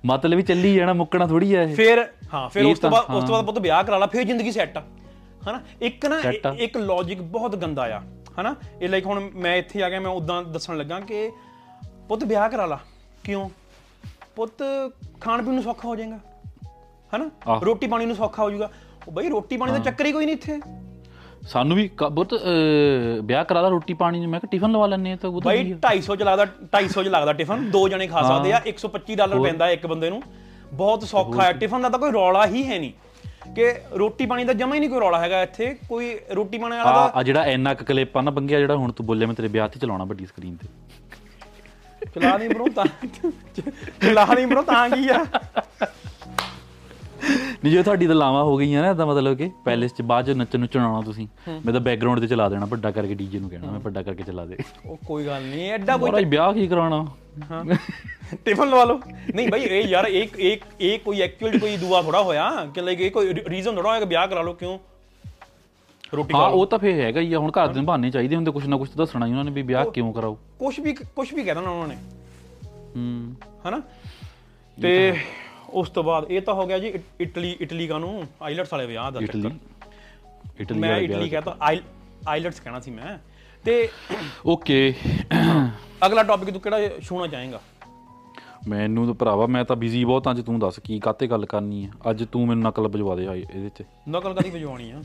ਮਤਲਬ ਵੀ ਚੱਲੀ ਜਾਣਾ ਮੁੱਕਣਾ ਥੋੜੀ ਆ ਇਹ। ਫਿਰ ਹਾਂ ਫਿਰ ਇਹ ਉਸ ਤੋਂ ਤਾਂ- ਬਾਅਦ ਉਸ ਤੋਂ ਬਾਅਦ ਪੁੱਤ ਵਿਆਹ ਕਰਾ ਲਾ ਫਿਰ ਜ਼ਿੰਦਗੀ ਸੈੱਟ ਆ। ਹਨਾ? ਇੱਕ ਨਾ Set ਆ। ਇ- ਇੱਕ ਲੌਜੀਕ ਬਹੁਤ ਗੰਦਾ ਆ। ਹਨਾ? ਇਹ ਲਾਈਕ ਹੁਣ ਮੈਂ ਇੱਥੇ ਆ ਗਿਆ ਮੈਂ ਉਦਾਂ ਦੱਸਣ ਲੱਗਾ ਕਿ ਪੁੱਤ ਵਿਆਹ ਕਰਾ ਲਾ। ਕਿਉਂ? ਪੁੱਤ ਖਾਣ ਪੀਣ ਨੂੰ ਸੌਖਾ ਹੋ ਜਾਏਗਾ। ਹਨਾ? ਆਹ। ਰੋਟੀ ਪਾਣੀ ਨੂੰ ਸੌਖਾ ਹੋ ਜਾਊਗਾ। ਉਹ ਬਈ ਰੋਟੀ ਪਾਣੀ ਦਾ ਚੱਕਰ ਹੀ ਕੋਈ ਨਹੀਂ ਇੱਥੇ। ਸਾਨੂੰ ਵੀ ਬਹੁਤ ਵਿਆਹ ਕਰਾ ਲਾ ਰੋਟੀ ਪਾਣੀ ਨੂੰ ਮੈਂ ਕਿ ਟਿਫਨ ਲਵਾ ਲੈਣੇ ਤਾਂ ਉਹ ਤਾਂ ਬਈ ਵਧੀਆ। 250 ਚ ਲੱਗਦਾ 250 ਚ ਲੱਗਦਾ ਟਿਫਨ ਦੋ ਜਣੇ ਖਾ ਸਕਦੇ ਆ 125 ਡਾਲਰ ਪੈਂਦਾ ਇੱਕ ਬੰਦੇ ਨੂੰ। ਬਹੁਤ ਸੌਖਾ ਹੈ ਟਿਫਨ ਦਾ ਤਾਂ ਕੋਈ ਰੌਲਾ ਹੀ ਹੈ ਨਹੀਂ। ਕਿ ਰੋਟੀ ਪਾਣੀ ਦਾ ਜਮਾ ਹੀ ਨਹੀਂ ਕੋਈ ਰੌਲਾ ਹੈਗਾ ਇੱਥੇ। ਕੋਈ ਰੋਟੀ ਪਾਣੀ ਵਾਲਾ ਆ ਆ ਜਿਹੜਾ ਇੰਨਾ ਕੁ ਕਲਿੱਪ ਆ ਨਾ ਬੰਗਿਆ ਜਿਹੜਾ ਹੁਣ ਤੂੰ ਬੋਲਿਆ ਮੈਂ ਤੇਰੇ ਵਿਆਹ ਤੇ ਚਲਾਉਣਾ ਵੱਡੀ ਸਕਰੀਨ ਤੇ। ਤਾਂ ਚਲਾ ਨਹੀਂ ਬਰੋ ਤਾਂ ਚਲਾ ਨਹੀਂ ਬਰੋ ਤਾਂ ਕੀ ਆ? ਨਹੀਂ ਜੇ ਤੁਹਾਡੀ ਤਾਂ ਲਾਵਾਂ ਹੋ ਗਈਆਂ ਨਾ ਤਾਂ ਮਤਲਬ ਕਿ ਪੈਲੇਸ 'ਚ ਬਾਅਦ 'ਚ ਨੱਚਣ ਨੂੰ ਚੜਾਉਣਾ ਤੁਸੀਂ। ਮੈਂ ਤਾਂ ਬੈਕਗ੍ਰਾਉਂਡ ਤੇ ਚਲਾ ਦੇਣਾ ਵੱਡਾ ਕਰਕੇ ਡੀਜੇ ਨੂੰ ਕਹਿਣਾ ਮੈਂ ਵੱਡਾ ਕਰਕੇ ਚਲਾ ਦੇ। ਉਹ ਕੋਈ ਗੱਲ ਨਹੀਂ ਐਡਾ ਕੋਈ ਮਹਾਰਾਜ ਵਿਆਹ ਕੀ ਕਰਾਉਣਾ? ਹਾਂ। ਟਿਫਨ ਲਵਾ ਲਓ। ਨਹੀਂ ਭਾਈ ਇਹ ਯਾਰ ਇੱਕ ਇੱਕ ਇਹ ਕੋਈ ਐਕਚੁਅਲ ਕੋਈ ਦੁਆ ਥੋੜਾ ਹੋਇਆ ਕਿ ਲਾਈਕ ਇਹ ਕੋਈ ਰੀਜ਼ਨ ਥੋੜਾ ਹੋਇਆ ਕਿ ਵਿਆਹ ਕਰਾ ਲਓ ਕਿਉਂ? ਰੋਟੀ ਹਾਂ ਉਹ ਤਾਂ ਫੇਰ ਹੈਗਾ ਹੀ ਆ ਹੁਣ ਘਰ ਦੇ ਬਹਾਨੇ ਚਾਹੀਦੇ ਹੁੰਦੇ ਕੁਛ ਨਾ ਕੁਛ ਤਾਂ ਦੱਸਣਾ ਹੀ ਉਹਨਾਂ ਨੇ ਵੀ ਵਿਆਹ ਕਿਉਂ ਕਰਾਓ। ਕੁਝ ਵੀ ਕੁਝ ਵੀ ਕਹਿ ਦੇਣਾ ਉਹਨਾਂ ਨੇ। ਹੂੰ। ਹਨਾ? ਤੇ ਉਸ ਤੋਂ ਬਾਅਦ ਇਹ ਤਾਂ ਹੋ ਗਿਆ ਜੀ ਇਟ- ਇਟਲੀ ਇਟਲੀ ਕਾ ਨੂੰ ਆਈਲਟਸ ਵਾਲੇ ਵਿਆਹ ਦਾ ਚੱਕਰ। ਇਟਲੀ। ਮੈਂ ਇਟਲੀ ਕਹਤਾ ਆਈ ਆਈਲਟਸ ਕਹਿਣਾ ਸੀ ਮੈਂ। ਤੇ ਓਕੇ। ਅਗਲਾ ਟੌਪਿਕ ਤੂੰ ਕਿਹੜਾ ਛੂਣਾ ਚਾਹੇਗਾ? ਮੈਨੂੰ ਤਾਂ ਭਰਾਵਾ ਮੈਂ ਤਾਂ ਬਿਜ਼ੀ ਬਹੁਤ ਅੱਜ ਤੂੰ ਦੱਸ ਕੀ ਕਾਤੇ ਗੱਲ ਕਰਨੀ ਹੈ ਅੱਜ ਤੂੰ ਮੈਨੂੰ ਨਕਲ ਵਜਵਾ ਦੇ ਇਹਦੇ ਤੇ ਨਕਲ ਕਦੀ ਵਜਵਾਉਣੀ ਆ?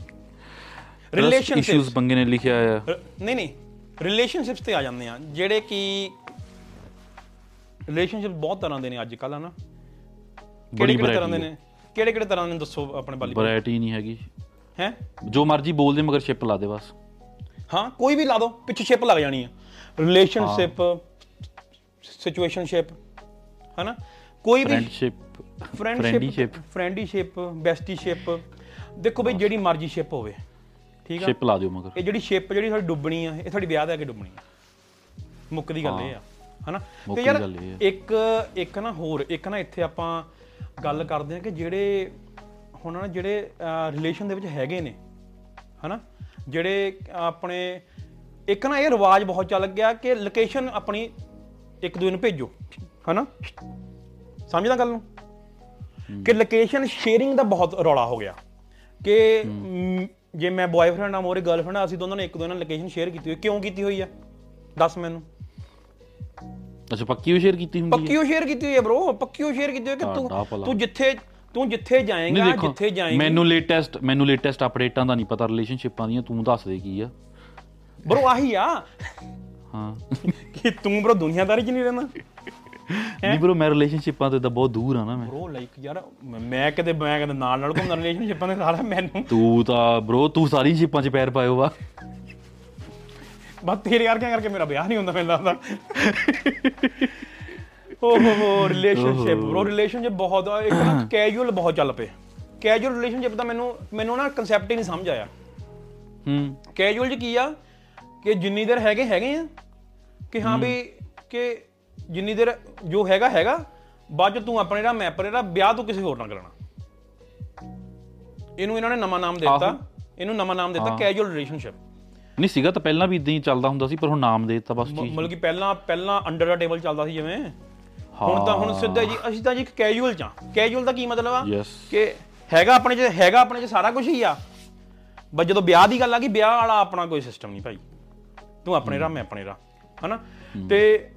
[laughs] ਰਿਲੇਸ਼ਨਸ਼ਿਪਸ ਬੰਗੇ ਨੇ ਲਿਖਿਆ ਆ। ਨਹੀਂ ਨਹੀਂ ਰਿਲੇਸ਼ਨਸ਼ਿਪਸ ਤੇ ਆ ਜਾਂਦੇ ਆ ਜਿਹੜੇ ਕਿ ਰਿਲੇਸ਼ਨਸ਼ਿਪ ਬਹੁਤ ਤਰ੍ਹਾਂ ਦੇ ਨੇ ਅੱਜ ਕੱਲ੍ਹ ਹਨਾ? ਕਿਹੜੇ ਕਿਹੜੇ ਤਰ੍ਹਾਂ ਦੇ ਨੇ? ਕਿਹੜੇ ਕਿਹੜੇ ਤਰ੍ਹਾਂ ਦੇ ਨੇ ਦੱਸੋ ਆਪਣੇ ਬਾਲੀ ਵੈਰਾਈਟੀ ਨਹੀਂ ਹੈਗੀ। ਹੈ? ਜੋ ਮਰਜ਼ੀ ਬੋਲਦੇ ਮਗਰ ਸ਼ਿਪ ਲਾ ਦੇ ਬਸ। ਹਾਂ ਕੋਈ ਵੀ ਲਾ ਦੋ ਪਿੱਛੇ ਸ਼ਿਪ ਲੱਗ ਜਾਣੀ ਆ। ਰਿਲੇਸ਼ਨਸ਼ਿਪ ਸਿਚੁਏਸ਼ਨਸ਼ਿਪ ਹਨਾ? ਕੋਈ ਵੀ ਫਰੈਂਡਸ਼ਿਪ ਫਰੈਂਡਸ਼ਿਪ ਫਰੈਂਡੀਸ਼ਿਪ ਬੈਸਟੀਸ਼ਿਪ ਦੇਖੋ ਬਈ ਜਿਹੜੀ ਮਰਜ਼ੀ ਸ਼ਿਪ ਹੋਵੇ ਠੀਕ ਆ? ਸ਼ਿਪ ਲਾ ਦਿਓ ਮਗਰ। ਇਹ ਜਿਹੜੀ ਸ਼ਿਪ ਜਿਹੜੀ ਸਾਡੀ ਡੁੱਬਣੀ ਆ ਇਹ ਤੁਹਾਡੀ ਵਿਆਹ ਦੇ ਅੱਗੇ ਡੁੱਬਣੀ ਆ। ਮੁੱਕਦੀ ਗੱਲ ਇਹ ਆ ਹਨਾ? ਤੇ ਯਾਰ। ਇੱਕ ਇੱਕ ਨਾ ਹੋਰ ਇੱਕ ਨਾ ਇੱਥੇ ਆਪਾਂ ਗੱਲ ਕਰਦੇ ਆ ਕਿ ਜਿਹੜੇ ਹੁਣ ਨਾ ਜਿਹੜੇ ਰਿਲੇਸ਼ਨ ਦੇ ਵਿੱਚ ਹੈਗੇ ਨੇ ਹਨਾ? ਜਿਹੜੇ ਆਪਣੇ ਇੱਕ ਨਾ ਇਹ ਰਿਵਾਜ ਬਹੁਤ ਚੱਲ ਗਿਆ ਕਿ ਲੋਕੇਸ਼ਨ ਆਪਣੀ ਇੱਕ ਦੂਜੇ ਨੂੰ ਭੇਜੋ ਹਨਾ? ਸਮਝਦਾ ਗੱਲ ਨੂੰ? ਕਿ ਲੋਕੇਸ਼ਨ ਸ਼ੇਅਰਿੰਗ ਦਾ ਬਹੁਤ ਰੌਲਾ ਹੋ ਗਿਆ ਕਿ ਜੇ ਮੈਂ ਬॉयਫ੍ਰੈਂਡ ਆ ਮੋਰੇ ਗਰਲਫ੍ਰੈਂਡ ਆ ਅਸੀਂ ਦੋਨਾਂ ਨੇ ਇੱਕ ਦੂਜੇ ਨਾਲ ਲੋਕੇਸ਼ਨ ਸ਼ੇਅਰ ਕੀਤੀ ਹੋਈ ਕਿਉਂ ਕੀਤੀ ਹੋਈ ਆ? ਦੱਸ ਮੈਨੂੰ। ਅੱਛਾ ਪੱਕੀ ਉਹ ਸ਼ੇਅਰ ਕੀਤੀ ਹੁੰਦੀ ਹੈ? ਪੱਕੀ ਉਹ ਸ਼ੇਅਰ ਕੀਤੀ ਹੋਈ ਹੈ bro ਪੱਕੀ ਉਹ ਸ਼ੇਅਰ ਕੀਤੀ ਹੋਈ ਹੈ ਕਿ ਤੁਹਾਡਾ ਤੂੰ ਭਲਾ। ਤੂੰ ਜਿੱਥੇ ਤੂੰ ਜਿੱਥੇ ਜਾਏਂਗਾ ਨਹੀਂ ਦੇਖੋ ਜਿੱਥੇ ਜਾਏਂਗਾ। ਮੈਨੂੰ ਲੇਟੈਸਟ ਮੈਨੂੰ ਲੇਟੈਸਟ ਅਪਡੇਟਾਂ ਦਾ ਨਹੀਂ ਪਤਾ ਰਿਲੇਸ਼ਨਸ਼ਿਪਾਂ ਦੀਆਂ ਤੂੰ ਦੱਸ ਦੇ ਕੀ ਆ। Bro ਆਹੀ ਆ। ਹਾਂ। ਕਿ ਤੂੰ bro ਦੁਨੀਆਦਾਰੀ 'ਚ ਨਹੀਂ ਰਹਿੰਦਾ? ਨਹੀਂ ਬ్రో ਮੈਂ ਰਿਲੇਸ਼ਨਸ਼ਿਪਾਂ ਤੋਂ ਤਾਂ ਬਹੁਤ ਦੂਰ ਆ ਨਾ ਮੈਂ। Bro ਲਾਈਕ ਯਾਰ ਮੈਂ- ਮੈਂ ਕਿਤੇ ਮੈਂ ਕਿਤੇ ਨਾਲ ਨਾਲ ਘੁੰਮਦਾ ਰਿਲੇਸ਼ਨਸ਼ਿਪਾਂ ਦੇ ਸਾਲਾ ਮੈਨੂੰ। ਤੂੰ ਤਾਂ ਬ్రో ਤੂੰ ਸਾਰੀ ਸ਼ਿਪਾਂ 'ਚ ਪੈਰ ਪਾਇਓ ਵਾ। ਬਸ ਤੇਰੇ ਯਾਰ ਕਰਕੇ ਮੇਰਾ ਵਿਆਹ ਨਹੀਂ ਹੁੰਦਾ ਮੈਨੂੰ ਲੱਗਦਾ। ਓਹ ਹੋ ਹੋ ਰਿਲੇਸ਼ਨਸ਼ਿਪ bro ਰਿਲੇਸ਼ਨਸ਼ਿਪ ਬਹੁਤ ਇੱਕ ਨਾ ਕੈਜੂਅਲ ਬਹੁਤ ਚੱਲ ਪਏ। ਕੈਜੂਅਲ ਰਿਲੇਸ਼ਨਸ਼ਿਪ ਦਾ ਮੈਨੂੰ ਮੈਨੂੰ ਨਾ ਕਨਸੈਪਟ ਹੀ ਨਹੀਂ ਸਮਝ ਆਇਆ। ਹੂੰ। ਕੈਜੂਅਲ ਚ ਕੀ ਆ? ਕਿ ਜਿੰਨੀ ਦੇਰ ਹੈਗੇ ਹੈਗੇ ਆ। ਕਿ ਹਾਂ ਵੀ ਕਿ ਜਿੰਨੀ ਦੇਰ ਜੋ ਹੈਗਾ ਹੈਗਾ। ਬਾਅਦ ਚ ਤੂੰ ਆਪਣੇ ਦਾ ਮੈਂ ਆਪਣੇ ਦਾ ਵਿਆਹ ਤੂੰ ਕਿਸੇ ਹੋਰ ਨਾਲ ਕਰਾਣਾ ਇਹਨੂੰ ਇਹਨਾਂ ਨੇ ਨਵਾਂ ਨਾਮ ਦਿੱਤਾ। ਇਹਨੂੰ ਨਵਾਂ ਨਾਮ ਦਿੱਤਾ ਕੈਜੂਅਲ ਰਿਲੇਸ਼ਨਸ਼ਿਪ ਨਹੀਂ ਸੀਗਾ ਤਾਂ ਪਹਿਲਾਂ ਵੀ ਇਦਾਂ ਹੀ ਚੱਲਦਾ ਹੁੰਦਾ ਸੀ ਪਰ ਹੁਣ ਨਾਮ ਦੇ ਦਿੱਤਾ ਬਸ ਚੀਜ਼। ਮਤਲਬ ਕਿ ਪਹਿਲਾਂ ਪਹਿਲਾਂ ਅੰਡਰ ਦਾ ਟੇਬਲ ਚੱਲਦਾ ਸੀ ਜਿਵੇਂ। ਹੁਣ ਤਾਂ ਹੁਣ ਸਿੱਧਾ ਜੀ ਅਸੀਂ ਤਾਂ ਜੀ ਇੱਕ ਕੈਜੂਅਲ ਚ ਕੈਜੂਅਲ ਦਾ ਕੀ ਮਤਲਬ ਆ? ਕਿ ਹੈਗਾ ਆਪਣੇ ਚ ਹੈਗਾ ਆਪਣੇ ਚ ਸਾਰਾ ਕੁਝ ਹੀ ਆ। ਬਸ ਜਦੋਂ ਵਿਆਹ ਦੀ ਗੱਲ ਆ ਗਈ ਵਿਆਹ ਵਾਲਾ ਆਪਣਾ ਕੋਈ ਸਿਸਟਮ ਨਹੀਂ ਭਾਈ। ਤੂੰ ਆਪਣੇ ਰਾਹ ਮੈਂ ਆਪਣੇ ਰਾਹ। ਹਨਾ? ਤੇ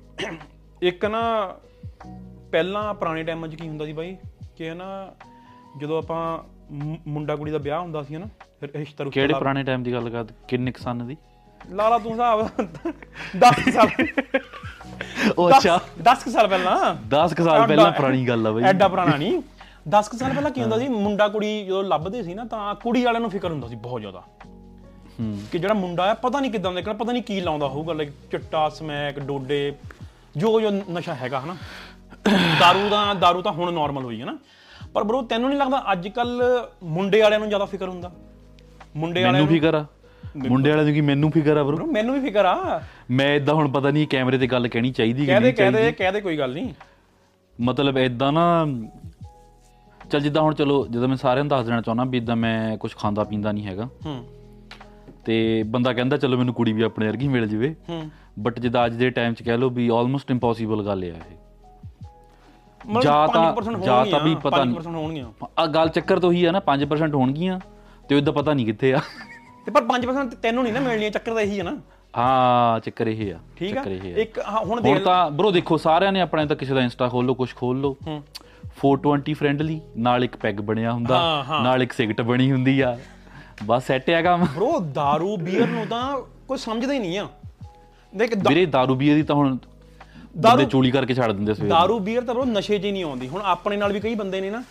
ਇੱਕ ਨਾ ਪਹਿਲਾਂ ਪੁਰਾਣੇ ਟਾਈਮਾਂ 'ਚ ਕੀ ਹੁੰਦਾ ਸੀ ਬਾਈ ਕਿ ਹਨਾ ਜਦੋਂ ਆਪਾਂ ਮੁੰਡਾ ਕੁੜੀ ਦਾ ਵਿਆਹ ਹੁੰਦਾ ਸੀ ਹਨਾ ਫਿਰ ਰਿਸ਼ਤਾ ਰੁਸ਼ਤਾ ਕਿਹੜੇ ਲਾ- ਪੁਰਾਣੇ ਟਾਈਮ ਦੀ ਗੱਲ ਕਰ ਕਿੰਨੇ ਕੁ ਸੰਨ ਦੀ ਲਾ ਲਾ ਤੂੰ ਹਿਸਾਬ 10 ਸਾਲ [laughs] ਉਹ 10 ਸਾਲ ਪਹਿਲਾਂ 10 ਕੁ ਸਾਲ ਪਹਿਲਾਂ ਪੁਰਾਣੀ ਗੱਲ ਆ ਬਈ ਐਡਾ ਪੁਰਾਣਾ ਨਹੀਂ 10 ਕੁ ਸਾਲ ਪਹਿਲਾਂ ਕੀ ਹੁੰਦਾ ਸੀ ਮੁੰਡਾ ਕੁੜੀ ਜਦੋਂ ਲੱਭਦੇ ਸੀ ਨਾ ਤਾਂ ਕੁੜੀ ਵਾਲਿਆਂ ਨੂੰ ਫਿਕਰ ਹੁੰਦਾ ਸੀ ਬਹੁਤ ਜ਼ਿਆਦਾ ਹੂੰ ਕਿ ਜਿਹੜਾ ਮੁੰਡਾ ਆ ਪਤਾ ਨਹੀਂ ਕਿਦਾਂ ਦੇਖਣਾ ਪਤਾ ਨਹੀਂ ਕੀ ਲਾਉਂਦਾ ਹੋਊਗਾ ਲਾਈਕ ਚਿੱਟਾ ਸਮੈਕ ਡੋਡੇ ਜੋ ਜੋ ਨਸ਼ਾ ਹੈਗਾ ਹਨਾ दारू ਦਾ दारू ਤਾਂ ਹੁਣ ਨਾਰਮਲ ਹੋਈ ਹੈ ਨਾ ਪਰ ਬਰੋ ਤੈਨੂੰ ਨਹੀਂ ਲੱਗਦਾ ਅੱਜ ਕੱਲ ਮੁੰਡੇ ਵਾਲਿਆਂ ਨੂੰ ਜ਼ਿਆਦਾ ਫਿਕਰ ਹੁੰਦਾ ਮੁੰਡੇ ਵਾਲਿਆਂ ਮੈਨੂੰ ਫਿਕਰ ਆ। ਮੁੰਡੇ ਨੂੰ ਕੀ ਮੈਨੂੰ ਫਿਕਰ ਆ ਬ్రో ਮੈਨੂੰ ਵੀ ਫਿਕਰ ਆ। ਮੈਂ ਇਦਾਂ ਹੁਣ ਪਤਾ ਨਹੀਂ ਕੈਮਰੇ ਤੇ ਗੱਲ ਕਹਿਣੀ ਚਾਹੀਦੀ ਕਿ ਕਹਦੇ ਨਹੀਂ ਕਹਦੇ ਚਾਹੀਦੀ। ਕਹਦੇ ਕੋਈ ਗੱਲ ਨਹੀਂ। ਮਤਲਬ ਇਦਾਂ ਨਾ ਚਲ ਜਿੱਦਾਂ ਹੁਣ ਚਲੋ ਜਦੋਂ ਮੈਂ ਸਾਰਿਆਂ ਨੂੰ ਦੱਸ ਦੇਣਾ ਚਾਹੁੰਦਾ ਵੀ ਇਦਾਂ ਮੈਂ ਕੁਝ ਖਾਂਦਾ ਪੀਂਦਾ ਨਹੀਂ ਹੈਗਾ। ਹੂੰ। ਤੇ ਬੰਦਾ ਕਹਿੰਦਾ ਚਲੋ ਮੈਨੂੰ ਕੁੜੀ ਵੀ ਆਪਣੇ ਵਰਗੀ ਮਿਲ ਜਵੇ। ਹੂੰ। ਬਟ ਜਿੱਦਾਂ ਅੱਜ ਦੇ ਟਾਈਮ 'ਚ ਕਹਿ ਲਓ ਵੀ ਆਲਮੋਸਟ ਇੰਪੋਸੀਬਲ ਗੱਲ ਆ ਇਹ। ਜਾਂ ਤਾਂ- 5% ਜਾਂ ਤਾਂ ਵੀ ਪਤਾ ਨਹੀਂ। 5% ਹੋਣਗੀਆਂ। ਆ ਗੱਲ ਚੱਕਰ ਤੋਂ ਹੀ ਆ ਨਾ 5% ਹੋਣਗੀਆਂ। ਤੇ ਉਹਦਾ ਪਤਾ ਨਹੀਂ ਕਿੱਥੇ ਆ। ਤੇ ਪਰ 5% ਤੇ ਤੈਨੂੰ ਨਹੀਂ ਨਾ ਮਿਲਣੀ ਚੱਕਰ ਤਾਂ ਇਹੀ ਹੈ ਨਾ। ਹਾਂ ਚੱਕਰ ਇਹ ਆ ਠੀਕ ਆ? ਇੱਕ ਹੁਣ ਦੇਖ ਤਾਂ ਬ్రో ਦੇਖੋ ਸਾਰਿਆਂ ਨੇ ਆਪਣੇ ਤਾਂ ਕਿਸੇ ਦਾ ਇੰਸਟਾ ਖੋਲ ਲਓ ਕੁਝ ਖੋਲ ਲਓ। 420 ਫ੍ਰੈਂਡਲੀ ਨਾਲ ਇੱਕ ਪੈਗ ਬਣਿਆ ਹੁੰਦਾ ਨਾਲ ਇੱਕ ਸਿਗਟ ਬਣੀ ਹੁੰਦੀ ਆ। ਬਸ ਸੈੱਟ ਆ ਕੰਮ। ਬ్రో दारू ਬੀਅਰ ਨੂੰ ਤਾਂ ਕੋਈ ਸਮਝਦਾ ਹੀ ਨਹੀਂ ਆ। ਦੇਖ ਵੀਰੇ दारू ਬੀਅਰ ਦੀ ਤਾਂ ਹੁਣ ਦਾਰੂ ਚੋਲੀ ਕਰਕੇ ਛੱਡ ਦਿੰਦੇ ਸਵੇਰ ਦਾਰੂ ਬੀਅਰ ਤਾਂ ਬ్రో ਨਸ਼ੇ 'ਚ ਹੀ ਨਹੀਂ ਆਉਂਦੀ। ਹੁਣ ਆਪਣੇ ਨਾਲ ਵੀ ਕਈ ਬੰਦੇ ਨੇ ਨਾ।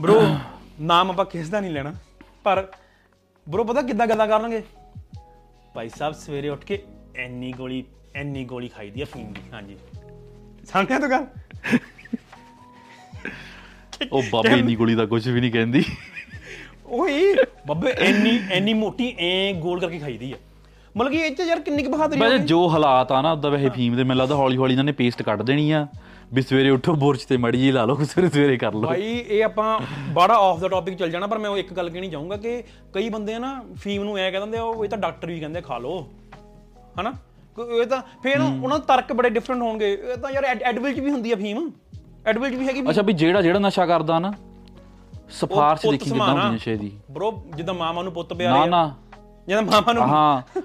ਬ్రో ਨਾਮ ਆਪਾਂ ਕਿਸ ਦਾ ਨਹੀਂ ਲੈਣਾ। ਪਰ ਬ్రో ਪਤਾ ਕਿੱਦਾਂ ਗੱਲਾਂ ਕਰਨਗੇ? ਭਾਈ ਸਾਹਿਬ ਸਵੇਰੇ ਉੱਠ ਕੇ ਐਨੀ ਗੋਲੀ ਐਨੀ ਗੋਲੀ ਖਾਈਦੀ ਆ ਫੀਮ ਦੀ ਹਾਂਜੀ। ਸਮਝਿਆ ਤੂੰ ਗੱਲ? ਉਹ ਬਾਬੇ ਇੰਨੀ ਗੋਲੀ ਦਾ ਕੁਝ ਵੀ ਨਹੀਂ ਕਹਿੰਦੀ। ਓਏ ਬੱਬੇ ਐਨੀ ਐਨੀ ਮੋਟੀ ਐ ਗੋਲ ਕਰਕੇ ਖਾਈਦੀ ਆ। ਮਤਲਬ ਕਿ ਇਹ ਚ ਯਾਰ ਕਿੰਨੀ ਕੁ ਬਹਾਦਰੀ ਹੋਣੀ? ਜੋ ਹਾਲਾਤ ਆ ਨਾ ਉਦਾਂ ਵੈਸੇ ਫੀਮ ਦੇ ਮੈਨੂੰ ਲੱਗਦਾ ਹੌਲੀ ਹੌਲੀ ਇਹਨਾਂ ਨੇ ਪੇਸਟ ਕੱਢ ਦੇਣੀ ਆ। ਵੀ ਸਵੇਰੇ ਉੱਠੋ ਬੁਰਸ਼ ਤੇ ਮੜੀ ਜੀ ਲਾ ਲਓ ਸਵੇਰੇ ਸਵੇਰੇ ਕਰ ਲਓ। ਭਾਈ ਇਹ ਆਪਾਂ ਬੜਾ ਆਫ ਦਾ ਟੌਪਿਕ ਚੱਲ ਜਾਣਾ ਪਰ ਮੈਂ ਉਹ ਇੱਕ ਗੱਲ ਕਹਿਣੀ ਚਾਹੂੰਗਾ ਕਿ ਕਈ ਬੰਦੇ ਆ ਨਾ ਫੀਮ ਨੂੰ ਐ ਕਹਿ ਦਿੰਦੇ ਆ ਉਹ ਇਹ ਤਾਂ ਡਾਕਟਰ ਵੀ ਕਹਿੰਦੇ ਖਾ ਲਓ ਹਨਾ? ਇਹ ਤਾਂ ਫੇਰ ਨਾ ਉਹਨਾਂ ਦੇ ਤਰਕ ਬੜੇ ਡਿਫਰੈਂਟ ਹੋਣਗੇ। ਇਹ ਤਾਂ ਯਾਰ ਐਡਵਿਲ ਚ ਵੀ ਹੁੰਦੀ ਆ ਫੀਮ। ਐਡਵਿਲ ਚ ਵੀ ਹੈਗੀ ਅੱਛਾ ਵੀ ਜਿਹੜਾ ਜਿਹੜਾ ਨਸ਼ਾ ਕਰਦਾ ਨਾ ਸਫਾਰਸ਼ ਦੇਖੀ ਕਿਦਾਂ। ਹੁੰਦੀ ਨਸ਼ੇ ਦੀ। ਬ్రో ਜਿੱਦਾਂ ਮਾਮਾ ਨੂੰ ਪੁੱਤ ਨਾ ਪਿਆਰੇ ਆ ਨਾ। ਜਿੱਦਾਂ ਮਾਮਾ ਨੂੰ ਹਾਂ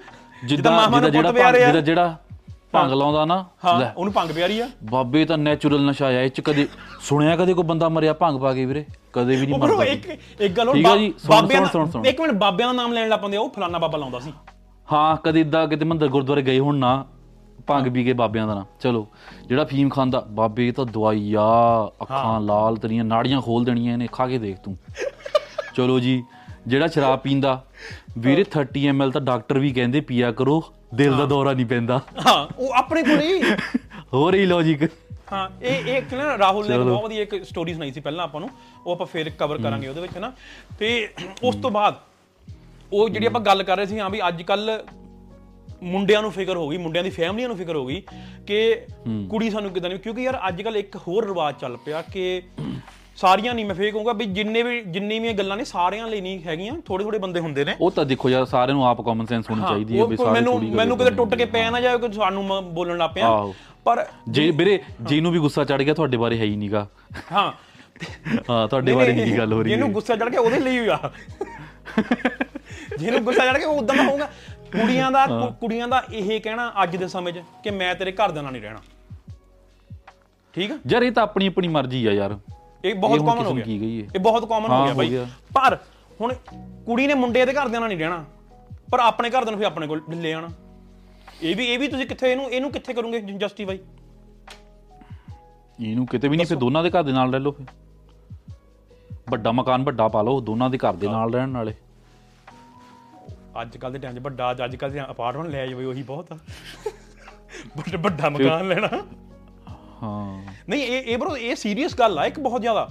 ਜਿੱਦਾਂ ਮਾਮਾ ਨੂੰ ਪੁੱਤ ਪਿਆਰੇ। ਜਿਹੜਾ ਜਿਹੜਾ ਭੰਗ ਲਾਉਂਦਾ ਨਾ ਹਾਂ ਉਹਨੂੰ ਭੰਗ ਪਿਆਰੀ ਆ। ਬਾਬੇ ਤਾਂ ਨੈਚੁਰਲ ਨਸ਼ਾ ਆ ਇਹ ਚ ਕਦੇ ਸੁਣਿਆ ਕਦੇ ਕੋਈ ਬੰਦਾ ਮਰਿਆ ਭੰਗ ਪਾ ਕੇ ਵੀਰੇ। ਕਦੇ ਵੀ ਨਹੀਂ ਮਰਦਾ ਇੱਕ ਇੱਕ ਗੱਲ ਹੋਰ ਬਾਬਿਆਂ ਦਾ। ਇੱਕ ਮਿੰਟ ਬਾਬਿਆਂ ਦਾ ਨਾਮ ਲੈਣ ਲੱਗ ਪੈਂਦੇ ਉਹ ਫਲਾਨਾ ਬਾਬਾ ਲਾਉਂਦਾ ਸੀ। ਹਾਂ ਕਦੇ ਇਦਾਂ ਕਿਤੇ ਮੰਦਰ ਗੁਰਦੁਆਰੇ ਗਏ ਹੁਣ ਨਾ ਭੰਗ ਪੀ ਕੇ ਬਾਬਿਆਂ ਦਾ ਨਾ ਚਲੋ ਜਿਹੜਾ ਫੀਮ ਖਾਂਦਾ ਬਾਬੇ ਤਾਂ ਦਵਾਈ ਆ ਅੱਖਾਂ ਲਾਲ ਤੇਰੀਆਂ ਨਾੜੀਆਂ ਖੋਲ ਦੇਣੀਆਂ ਇਹਨੇ ਖਾ ਕੇ ਦੇਖ ਤੂੰ। ਚਲੋ ਜੀ ਜਿਹੜਾ ਸ਼ਰਾਬ ਪੀਂਦਾ ਵੀਰੇ 30 ml ਤਾਂ ਡਾਕਟਰ ਵੀ ਕਹਿੰਦੇ ਪੀਆ ਕਰੋ। ਦਿਲ ਦਾ ਦੌਰਾ ਨਹੀਂ ਪੈਂਦਾ। ਹਾਂ ਉਹ ਆਪਣੇ ਕੋਲ ਹੀ। [laughs] ਹੋਰ ਹੀ ਲੌਜੀਕ ਹਾਂ ਇਹ ਇਹ ਇੱਕ ਨਾ ਰਾਹੁਲ ਨੇ ਇੱਕ ਬਹੁਤ ਵਧੀਆ ਇੱਕ ਸਟੋਰੀ ਸੁਣਾਈ ਸੀ ਪਹਿਲਾਂ ਆਪਾਂ ਨੂੰ। ਉਹ ਆਪਾਂ ਫੇਰ ਕਵਰ ਕਰਾਂਗੇ ਉਹਦੇ ਵਿੱਚ ਨਾ। ਤੇ ਉਸ ਤੋਂ ਬਾਅਦ ਉਹ ਜਿਹੜੀ ਆਪਾਂ ਗੱਲ ਕਰ ਰਹੇ ਸੀ ਹਾਂ ਵੀ ਅੱਜ ਕੱਲ ਮੁੰਡਿਆਂ ਨੂੰ ਫਿਕਰ ਹੋ ਗਈ ਮੁੰਡਿਆਂ ਦੀ ਫੈਮਲੀਆਂ ਨੂੰ ਫਿਕਰ ਹੋ ਗਈ ਕਿ ਕੁੜੀ ਸਾਨੂੰ ਕਿਦਾਂ ਨਹੀਂ ਕਿਉਂਕਿ ਯਾਰ ਅੱਜ ਕੱਲ ਇੱਕ ਹੋਰ ਰਿਵਾਜ ਚੱਲ ਪਿਆ ਕਿ ਸਾਰੀਆਂ ਨਹੀਂ ਮੈਂ ਫੇਰ ਕਹੂੰਗਾ ਵੀ ਜਿੰਨੇ ਵੀ ਜਿੰਨੀ ਵੀ ਇਹ ਗੱਲਾਂ ਨੇ ਸਾਰਿਆਂ ਲਈ ਨਹੀਂ ਹੈਗੀਆਂ ਥੋੜੇ ਥੋੜੇ ਬੰਦੇ ਹੁੰਦੇ ਨੇ। ਉਹ ਤਾਂ ਦੇਖੋ ਯਾਰ ਸਾਰਿਆਂ ਨੂੰ ਆਪ ਕਾਮਨ ਸੈਂਸ ਹੋਣੀ ਚਾਹੀਦੀ ਹੈ ਵੀ ਸਾਰੇ ਮੈਨੂੰ ਮੈਨੂੰ ਕਿਤੇ ਟੁੱਟ ਕੇ ਪੈ ਨਾ ਜਾਵੇ ਕਿ ਸਾਨੂੰ ਬੋਲਣ ਲੱਗ ਪਿਆ। ਪਰ ਜੇ ਵੀਰੇ ਜਿਹਨੂੰ ਵੀ ਗੁੱਸਾ ਚੜ ਗਿਆ ਤੁਹਾਡੇ ਬਾਰੇ ਹੈ ਹੀ ਨਹੀਂਗਾ ਹਾਂ। ਹਾਂ ਤੁਹਾਡੇ ਬਾਰੇ ਨਹੀਂ ਗੱਲ ਹੋ ਰਹੀ ਇਹਨੂੰ ਹੈ। ਗੁੱਸਾ ਚੜ ਗਿਆ ਉਹਦੇ ਲਈ ਹੀ ਆ। ਜਿਹਨੂੰ ਗੁੱਸਾ ਚੜ ਕੇ ਉਹ ਉਦਾਂ ਦਾ ਹੋਊਗਾ। ਕੁੜੀਆਂ ਦਾ ਕੁੜੀਆਂ ਦਾ ਇਹ ਕਹਿਣਾ ਅੱਜ ਦੇ ਸਮੇਂ 'ਚ ਕਿ ਮੈਂ ਤੇਰੇ ਘਰ ਦੇ ਨਾਲ ਨਹੀਂ ਰਹਿਣਾ। ਠੀਕ ਆ? ਯਾਰ ਇਹ ਤਾਂ ਆਪਣੀ ਆਪਣੀ ਮਰਜ਼ੀ ਆ ਯਾਰ। ਇਹ ਬਹੁਤ ਕਾਮਨ ਹੋ ਗਿਆ। ਕੀ ਕਹੀਏ? ਇਹ ਬਹੁਤ ਕਾਮਨ ਹਾਂ, ਗਿਆ ਬਾਈ। ਪਰ ਹੁਣ ਕੁੜੀ ਨੇ ਮੁੰਡੇ ਦੇ ਘਰਦਿਆਂ ਨਾਲ ਨਹੀਂ ਰਹਿਣਾ। ਪਰ ਆਪਣੇ ਘਰਦਿਆਂ ਨੂੰ ਫਿਰ ਆਪਣੇ ਕੋਲ ਲੈ ਆਣਾ ਇਹ ਵੀ ਇਹ ਵੀ ਤੁਸੀਂ ਕਿੱਥੇ ਇਹਨੂੰ ਇਹਨੂੰ ਕਿੱਥੇ ਕਰੋਗੇ ਜਸਟੀਫਾਈ ਇਹਨੂੰ ਕਿਤੇ ਵੀ ਨਹੀਂ ਫਿਰ ਦੋਨਾਂ ਦੇ ਘਰ ਦੇ ਨਾਲ ਰਹਿ ਲਓ ਫਿਰ। ਵੱਡਾ ਮਕਾਨ ਵੱਡਾ ਪਾ ਲਓ ਦੋਨਾਂ ਦੇ ਘਰ ਦੇ ਨਾਲ ਰਹਿਣ ਨਾਲੇ। ਅੱਜ ਕੱਲ ਦੇ ਟਾਈਮ 'ਚ ਵੱਡਾ ਅੱਜ ਕੱਲ ਦੇ ਅਪਾਰਟਮੈਂਟ ਲੈ ਜਾਵੇ ਉਹੀ ਬਹੁਤ ਆ। [laughs] ਵੱਡਾ ਮਕਾਨ ਲੈਣਾ। ਹਾਂ। ਨਹੀਂ ਇਹ ਇਹ ਬਰੋ ਇਹ ਸੀਰੀਅਸ ਗੱਲ ਆ ਇੱਕ ਬਹੁਤ ਜ਼ਿਆਦਾ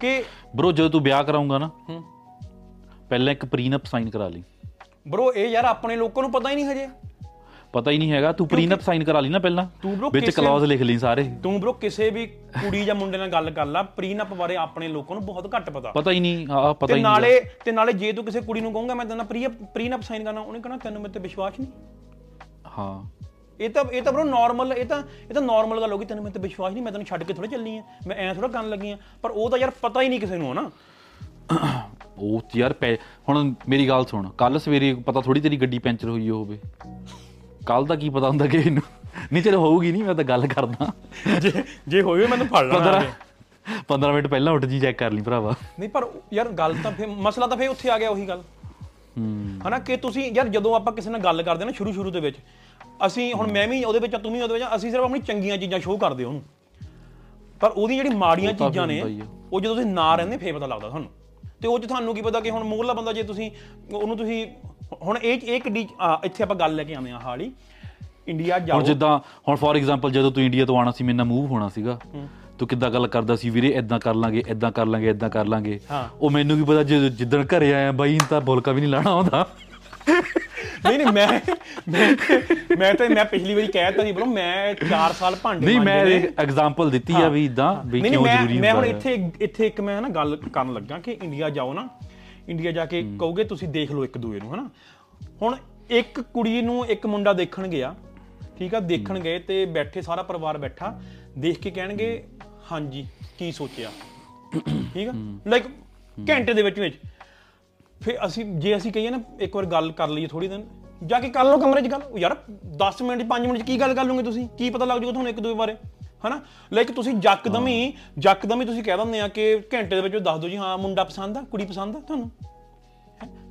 ਕਿ ਬ్రో ਜਦੋਂ ਤੂੰ ਵਿਆਹ ਕਰਾਉਂਗਾ ਨਾ ਹੂੰ। ਪਹਿਲਾਂ ਇੱਕ ਪ੍ਰੀਨਪ ਸਾਈਨ ਕਰਾ ਲਈ। ਬਰੋ ਇਹ ਯਾਰ ਆਪਣੇ ਲੋਕਾਂ ਨੂੰ ਪਤਾ ਹੀ ਨਹੀਂ ਹਜੇ। ਪਤਾ ਹੀ ਨਹੀਂ ਹੈਗਾ ਤੂੰ ਪ੍ਰੀਨਪ ਸਾਈਨ ਕਰਾ ਲਈ ਨਾ ਪਹਿਲਾਂ। ਵਿੱਚ ਕਲੌਜ਼ ਲਿਖ ਲਈ ਸਾਰੇ। ਤੂੰ ਬਰੋ ਕਿਸੇ ਵੀ ਕੁੜੀ ਜਾਂ ਮੁੰਡੇ ਨਾਲ ਗੱਲ ਕਰ ਲਾ ਪ੍ਰੀਨਪ ਬਾਰੇ ਆਪਣੇ ਲੋਕਾਂ ਨੂੰ ਬਹੁਤ ਘੱਟ ਪਤਾ। ਪਤਾ ਹੀ ਨਹੀਂ ਆ ਪਤਾ ਹੀ ਨਹੀਂ ਨਾਲੇ ਤੇ ਨਾਲੇ ਜੇ ਤੂੰ ਕਿਸੇ ਕੁੜੀ ਨੂੰ ਕਹੂੰਗਾ ਮੈਂ ਤੇਨਾਂ ਪ੍ਰੀ ਪ੍ਰੀਨਪ ਸਾਈਨ ਕਰਨਾ ਉਹਨੇ ਕਹਣਾ ਤੈਨੂੰ ਮੇਰੇ ਤੇ ਵਿਸ਼ਵਾਸ ਨਹੀਂ? ਹਾਂ। ਇਹ ਤਾਂ ਇਹ ਤਾਂ ਬਰੋ ਨਾਰਮਲ ਇਹ ਤਾਂ ਇਹ ਤਾਂ ਨਾਰਮਲ ਗੱਲ ਹੋ ਗਈ ਤੈਨੂੰ ਮੇਰੇ ਤੇ ਵਿਸ਼ਵਾਸ ਨਹੀਂ ਮੈਂ ਤੈਨੂੰ ਛੱਡ ਕੇ ਥੋੜਾ ਚੱਲਣੀ ਆ। ਮੈਂ ਐਂ ਥੋੜਾ ਕਰਨ ਲੱਗੀ ਆ ਪਰ ਉਹ ਤਾਂ ਯਾਰ ਪਤਾ ਹੀ ਨਹੀਂ ਕਿਸੇ ਨੂੰ ਹਨਾ? ਉਹ ਯਾਰ ਪੈ- ਹੁਣ ਮੇਰੀ ਗੱਲ ਸੁਣ ਕੱਲ ਸਵੇਰੇ ਪਤਾ ਥੋੜੀ ਤੇਰੀ ਗੱਡੀ ਪੈਂਚਰ ਹੋਈ ਹੋਵੇ ਕੱਲ ਦਾ ਕੀ ਪਤਾ ਹੁੰਦਾ ਕਿ ਇਹਨੂੰ ਨਹੀਂ ਚਲੋ ਹੋਊਗੀ ਨਹੀਂ ਮੈਂ ਤਾਂ ਗੱਲ ਕਰਦਾ। ਜੇ ਜੇ ਹੋਵੇ ਮੈਨੂੰ ਫੜ ਲੈਣਾ 15 15 ਮਿੰਟ ਪਹਿਲਾਂ ਉੱਠ ਜੀ ਚੈੱਕ ਕਰ ਲਈ ਭਰਾਵਾ। ਨਹੀਂ ਪਰ ਯਾਰ ਗੱਲ ਤਾਂ ਫੇ ਮਸਲਾ ਤਾਂ ਫੇ ਉੱਥੇ ਆ ਗਿਆ ਉਹੀ ਗੱਲ। ਹੂੰ। ਹਨਾ ਕਿ ਤੁਸੀਂ ਯਾਰ ਜਦੋਂ ਆਪਾਂ ਕਿਸੇ ਨਾਲ ਗੱਲ ਕਰਦੇ ਨਾ ਸ਼ੁਰੂ ਸ਼ੁਰੂ ਦੇ ਵਿੱਚ ਅਸੀਂ ਹੁਣ ਮੈਂ ਵੀ ਉਹਦੇ ਵਿੱਚ ਆ, ਤੂੰ ਵੀ ਉਹਦੇ ਵਿੱਚ ਆ, ਅਸੀਂ ਸਿਰਫ ਆਪਣੀ ਚੰਗੀਆਂ ਚੀਜ਼ਾਂ ਸ਼ੋਅ ਕਰਦੇ ਉਹਨੂੰ। ਪਰ ਉਹਦੀ ਜਿਹੜੀ ਮਾੜੀਆਂ ਤਾਂ ਚੀਜ਼ਾਂ ਨੇ ਹੁੰਦਾ ਹੀ ਆ। ਉਹ ਜਦੋਂ ਤੁਸੀਂ ਨਾ ਰਹਿੰਦੇ ਫੇਰ ਪਤਾ ਲੱਗਦਾ ਤੁਹਾਨੂੰ। ਤੇ ਉਹ ਚ ਤੁਹਾਨੂੰ ਕੀ ਪਤਾ ਕਿ ਹੁਣ ਮੂਹਰਲਾ ਬੰਦਾ ਜੇ ਤੁਸੀਂ ਉਹਨੂੰ ਤੁਸੀਂ ਹੁਣ ਇਹ ਇਹ ਕਿੱਡੀ ਆ, ਇੱਥੇ ਆਪਾਂ ਗੱਲ ਲੈ ਕੇ ਆਉਂਦੇ ਆ ਹਾਲੀ ਇੰਡੀਆ ਜਾਓ। ਹੁਣ ਜਿੱਦਾਂ ਹੁਣ ਫੋਰ ਐਗਜ਼ਾਮਪਲ ਜਦੋਂ ਤੂੰ ਇੰਡੀਆ ਤੋਂ ਆਣਾ ਸੀ ਮੇਰੇ ਨਾਲ ਮੂਵ ਹੋਣਾ ਸੀਗਾ। ਤੂੰ ਕਿੱਦਾਂ ਗੱਲ ਕਰਦਾ ਸੀ ਵੀਰੇ ਇਦਾਂ ਕਰ ਲਾਂਗੇ ਇਦਾਂ ਕਰ ਲਾਂਗੇ ਇਦਾਂ ਕਰ ਲਾਂਗੇ। ਹਾਂ। ਉਹ ਮੈਨੂੰ ਕੀ ਪਤਾ ਜਦੋਂ ਜਿੱਦਣ ਘਰੇ ਆਇਆ ਬਾਈ ਤਾਂ ਬੋਲਕਾ ਵੀ ਨਹੀਂ ਲਾਣਾ ਆਉਂਦਾ। ਨਹੀਂ ਨਹੀਂ ਮੈਂ ਮੈਂ ਮੈਂ ਤਾਂ ਮੈਂ ਪਿਛਲੀ ਵਾਰੀ ਕਹਿ ਦਿੱਤਾ ਸੀ ਬ్రో ਮੈਂ 4 ਸਾਲ ਭਾਂਡੇ ਨਹੀਂ ਮੈਂ। ਐਗਜ਼ਾਮਪਲ ਦਿੱਤੀ ਆ ਵੀ ਇਦਾਂ ਵੀ ਨਹੀਂ ਕਿਉਂ ਨਹੀਂ ਜ਼ਰੂਰੀ ਮੈਂ ਮੈਂ ਹੁਣ ਹੁੰਦਾ। ਇੱਥੇ ਇੱਥੇ ਇੱਕ ਮੈਂ ਨਾ ਗੱਲ ਕਰਨ ਲੱਗਾ ਕਿ ਇੰਡੀਆ ਜਾਓ ਨਾ। ਇੰਡੀਆ ਜਾ ਕੇ ਕਹੋਗੇ ਤੁਸੀਂ ਦੇਖ ਲਓ ਇੱਕ ਦੂਏ ਨੂੰ ਹਨਾ। ਹੁਣ ਇੱਕ ਕੁੜੀ ਨੂੰ ਇੱਕ ਮੁੰਡਾ ਦੇਖਣ ਗਿਆ ਠੀਕ ਆ ਦੇਖਣ ਗਏ ਤੇ ਬੈਠੇ ਸਾਰਾ ਪਰਿਵਾਰ ਬੈਠਾ ਦੇਖ ਕੇ ਕਹਿਣਗੇ ਹਾਂਜੀ ਕੀ ਸੋਚਿਆ? ਠੀਕ ਆ? ਲਾਈਕ ਘੰਟੇ ਦੇ ਵਿੱਚ ਵਿੱਚ। ਫਿਰ ਅਸੀਂ ਜੇ ਅਸੀਂ ਕਹੀਏ ਨਾ ਇੱਕ ਵਾਰ ਗੱਲ ਕਰ ਲਈਏ ਥੋੜੀ ਦਿਨ ਜਾ ਕੇ ਕਰ ਲਓ ਕਮਰੇ 'ਚ ਗੱਲ। ਉਹ ਯਾਰ 10 ਮਿੰਟ 5 ਮਿੰਟ 'ਚ ਕੀ ਗੱਲ ਕਰ ਲਓਗੇ ਤੁਸੀਂ? ਕੀ ਪਤਾ ਲੱਗ ਜਾਊਗਾ ਤੁਹਾਨੂੰ ਇੱਕ ਦੂਜੇ ਬਾਰੇ ਹਨਾ? ਲਾਈਕ ਤੁਸੀਂ ਜੱਕਦਮ ਹੀ ਜੱਕਦਮ ਹੀ ਤੁਸੀਂ ਕਹਿ ਦਿੰਦੇ ਆ ਕਿ ਘੰਟੇ ਦੇ ਵਿੱਚ ਦੱਸ ਦਿਓ ਜੀ ਹਾਂ ਮੁੰਡਾ ਪਸੰਦ ਆ ਕੁੜੀ ਪਸੰਦ ਆ ਤੁਹਾਨੂੰ?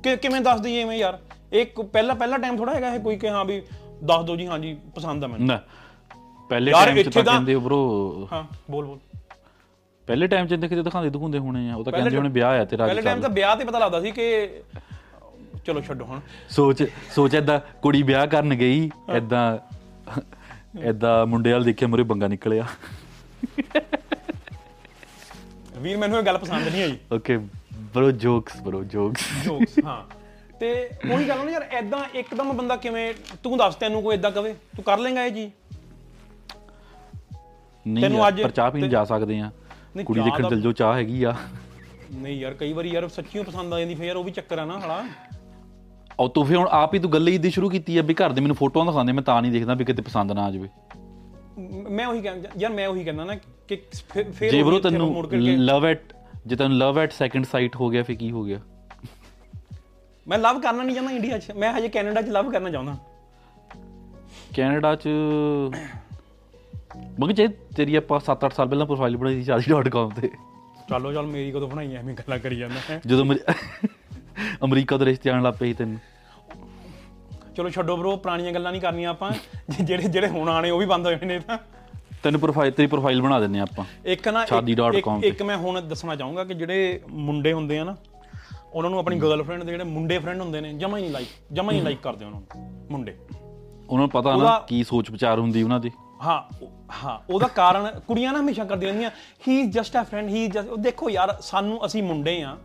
ਕਿ ਕਿਵੇਂ ਦੱਸ ਦਈਏ ਐਵੇਂ ਯਾਰ? ਇਹ ਪਹਿਲਾ ਪਹਿਲਾ ਟਾਈਮ ਥੋੜਾ ਹੈਗਾ ਇਹ ਕੋਈ ਕਿ ਹਾਂ ਵੀ ਦੱਸ ਦਿਓ ਜੀ ਹਾਂ ਜੀ ਪਸੰਦ ਆ ਮੈਨੂੰ। ਨਾ ਪਹਿਲੇ ਟਾਈਮ 'ਚ ਤਾਂ- ਕਹਿੰਦੇ ਬ్రో ਹਾਂ ਬੋਲ ਬੋਲ। ਪਹਿਲੇ ਟਾਈਮ 'ਚ ਕਿਤੇ ਦਿਖਾਉਂਦੇ ਦਿਖਾਉਂਦੇ ਹੋਣੇ ਆ ਉਹ ਤਾਂ ਕਹਿੰਦੇ ਹੁਣ ਵਿਆਹ ਆ ਤੇਰਾ ਪਹਿਲੇ ਟਾਈਮ ਤਾਂ ਵਿਆਹ ਤੇ ਪਤਾ ਲੱਗਦਾ ਸੀ ਕਿ ਚਲੋ ਛੱਡੋ ਹੁਣ। ਸੋਚ ਸੋਚ ਏਦਾਂ ਕੁੜੀ ਵਿਆਹ ਕਰਨ ਗਈ ਏਦਾਂ ਏਦਾਂ ਮੁੰਡੇ ਵਾਲ ਦੇਖਿਆ ਮੂਹਰੇ ਬੰਗਾ ਨਿਕਲਿਆ। ਵੀਰ ਮੈਨੂੰ ਇਹ ਗੱਲ ਪਸੰਦ ਨਹੀਂ ਆਈ। Okay bro jokes bro jokes jokes ਹਾਂ। ਤੇ ਉਹੀ ਗੱਲ ਨਾ ਯਾਰ ਐਦਾਂ ਇੱਕਦਮ ਬੰਦਾ ਕਿਵੇਂ ਤੂੰ ਦੱਸ ਤੈਨੂੰ ਕੋਈ ਐਦਾਂ ਕਵੇ ਤੂੰ ਕਰ ਲੇਗਾ ਇਹ ਜੀ ਨਹੀਂ ਤੈਨੂੰ ਅੱਜ- ਪਰ ਚਾਹ ਪੀਣ ਜਾ ਸਕਦੇ ਆ। ਨਹੀਂ, ਕੁੜੀ ਚਾਹ ਦੇਖਣ ਦਾ- ਚਲ ਜੋ ਚਾਹ ਹੈਗੀ ਆ। ਨਹੀਂ ਯਾਰ ਕਈ ਵਾਰੀ ਯਾਰ ਸੱਚੀਓ ਪਸੰਦ ਆ ਜਾਂਦੀ ਫੇਰ ਯਾਰ ਉਹ ਵੀ ਚੱਕਰ ਆ ਨਾ ਹਲਾ ਉਹ ਤੂੰ ਫਿਰ ਹੁਣ ਆਪ ਹੀ ਤੂੰ ਗੱਲ ਹੀ ਸ਼ੁਰੂ ਕੀਤੀ ਆ ਵੀ ਘਰ ਦੇ ਮੈਨੂੰ ਫੋਟੋਆਂ ਦਿਖਾਉਂਦੇ ਮੈਂ ਤਾਂ ਨਹੀਂ ਦੇਖਦਾ ਵੀ ਕਿਤੇ ਪਸੰਦ ਨਾ ਆ ਜਾਵੇ। ਮੈਂ ਉਹੀ ਕਹਿੰਦਾ ਯਾਰ ਮੈਂ ਉਹੀ ਕਹਿੰਦਾ ਨਾ ਕਿ ਫਿਰ ਫਿਰ ਜੇ ਉਹੀ ਬ్రో ਇੱਥੇ ਤੈਨੂੰ ਮੁੜ ਕੇ ਕੇ- ਲਵ ਐਟ ਜੇ ਤੈਨੂੰ ਲਵ ਐਟ ਸੈਕੰਡ ਸਾਈਟ ਹੋ ਗਿਆ ਫਿਰ ਕੀ ਹੋ ਗਿਆ? ਮੈਂ ਲਵ ਕਰਨਾ ਨਹੀਂ ਚਾਹੁੰਦਾ ਇੰਡੀਆ 'ਚ। ਮੈਂ ਹਜੇ ਕੈਨੇਡਾ 'ਚ ਲਵ ਕਰਨਾ ਚਾਹੁੰਦਾ। ਕੈਨੇਡਾ ਚ ਮਗਰ ਜੇ ਤੇਰੀ ਆਪਾਂ 7-8 ਸਾਲ ਪਹਿਲਾਂ ਪ੍ਰੋਫਾਈਲ ਬਣਾਈ ਸੀ shaadi.com ਤੇ। ਚਲੋ ਚੱਲ ਮੇਰੀ ਕਦੋਂ ਬਣਾਈ ਐਵੇਂ ਗੱਲਾਂ ਕਰੀ ਜਾਂਦਾ ਜਦੋਂ ਅਮਰੀ- ਅਮਰੀਕਾ ਦੇ ਰਿਸ਼ਤੇ ਆਣ ਲੱਗ ਪਏ ਤੈਨੂੰ। ਚਲੋ ਛੱਡੋ ਬ్రో ਪੁਰਾਣੀਆਂ ਗੱਲਾਂ ਨਹੀਂ ਕਰਨੀਆਂ ਆਪਾਂ। ਜਿਹੜੇ ਜਿਹੜੇ ਹੁਣ ਆਣੇ ਉਹ ਵੀ ਬੰਦ ਹੋਏ ਨੇ ਤਾਂ। ਤੈਨੂੰ ਪ੍ਰੋਫਾਈਲ ਤੇਰੀ ਪ੍ਰੋਫਾਈਲ ਬਣਾ ਦਿੰਨੇ ਆਪਾਂ। ਇੱਕ ਨਾ ਇੱਕ- ਮੈਂ ਹੁਣ ਦੱਸਣਾ ਚਾਹੂੰਗਾ ਕਿ ਜਿਹੜੇ ਮੁੰਡੇ ਹੁੰਦੇ ਆ ਨਾ ਉਹਨਾਂ ਨੂੰ ਆਪਣੀ ਗਰਲਫ੍ਰੈਂਡ ਦੇ ਜਿਹੜੇ ਮੁੰਡੇ ਫਰੈਂਡ ਹੁੰਦੇ ਨੇ ਜਮਾ ਹੀ ਨਹੀਂ ਲਾਈਕ ਜਮਾ ਹੀ ਨਹੀਂ ਲਾਈਕ ਕਰਦੇ ਉਹਨਾਂ ਨੂੰ ਮੁੰਡੇ। ਉਹਨਾਂ ਨੂੰ ਪਤਾ ਨਾ ਕੀ ਸੋਚ ਵਿਚਾਰ ਹੁੰਦੀ ਉਹਨਾਂ ਦੀ। ਹਾਂ ਹਾਂ ਉਹਦਾ ਕਾਰਨ ਕੁੜੀਆਂ ਨਾ ਹਮੇਸ਼ਾ ਕਰਦੀਆਂ ਰਹਿੰਦੀਆਂ he is just a friend he just ਦੇਖੋ ਯਾਰ ਸਾਨੂੰ ਅਸੀਂ ਮੁੰਡੇ ਆ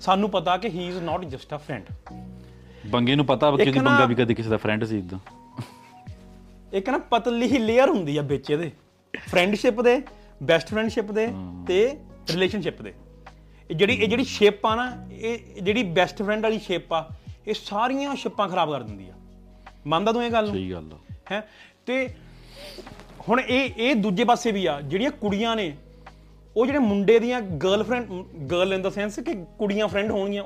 ਸਾਨੂੰ ਪਤਾ ਕਿ he is not just a friend Banke ਨੂੰ ਪਤਾ ਕਿਉਂਕਿ ਬੰਗਾ ਵੀ ਕਦੇ ਕਿਸੇ ਦਾ ਫਰੈਂਡ ਸੀ ਇਦਾਂ। ਇੱਕ ਨਾ ਪਤਲੀ ਹੀ ਲੇਅਰ ਹੁੰਦੀ ਆ ਵਿੱਚ ਇਹਦੇ ਫਰੈਂਡਸ਼ਿਪ ਦੇ ਬੈਸਟ ਫਰੈਂਡਸ਼ਿਪ ਦੇ ਤੇ ਰਿਲੇਸ਼ਨਸ਼ਿਪ ਦੇ। ਇਹ ਜਿਹੜੀ ਇਹ ਜਿਹੜੀ ਸ਼ੇਪ ਆ ਨਾ ਇਹ ਜਿਹੜੀ ਬੈਸਟ ਫਰੈਂਡ ਵਾਲੀ ਸ਼ੇਪ ਆ ਇਹ ਸਾਰੀਆਂ ਸ਼ਿਪਾਂ ਖਰਾਬ ਕਰ ਦਿੰਦੀ ਆ। ਮੰਨਦਾ ਤੂੰ ਇਹ ਗੱਲ ਨੂੰ? ਸਹੀ ਗੱਲ ਹੈ? ਤੇ ਹੁਣ ਇਹ ਇਹ ਦੂਜੇ ਪਾਸੇ ਵੀ ਆ ਜਿਹੜੀਆਂ ਕੁੜੀਆਂ ਨੇ ਉਹ ਜਿਹੜੇ ਮੁੰਡੇ ਦੀਆਂ girlfriend girl in the sense ਕਿ ਕੁੜੀਆਂ ਫਰੈਂਡ ਹੋਣਗੀਆਂ।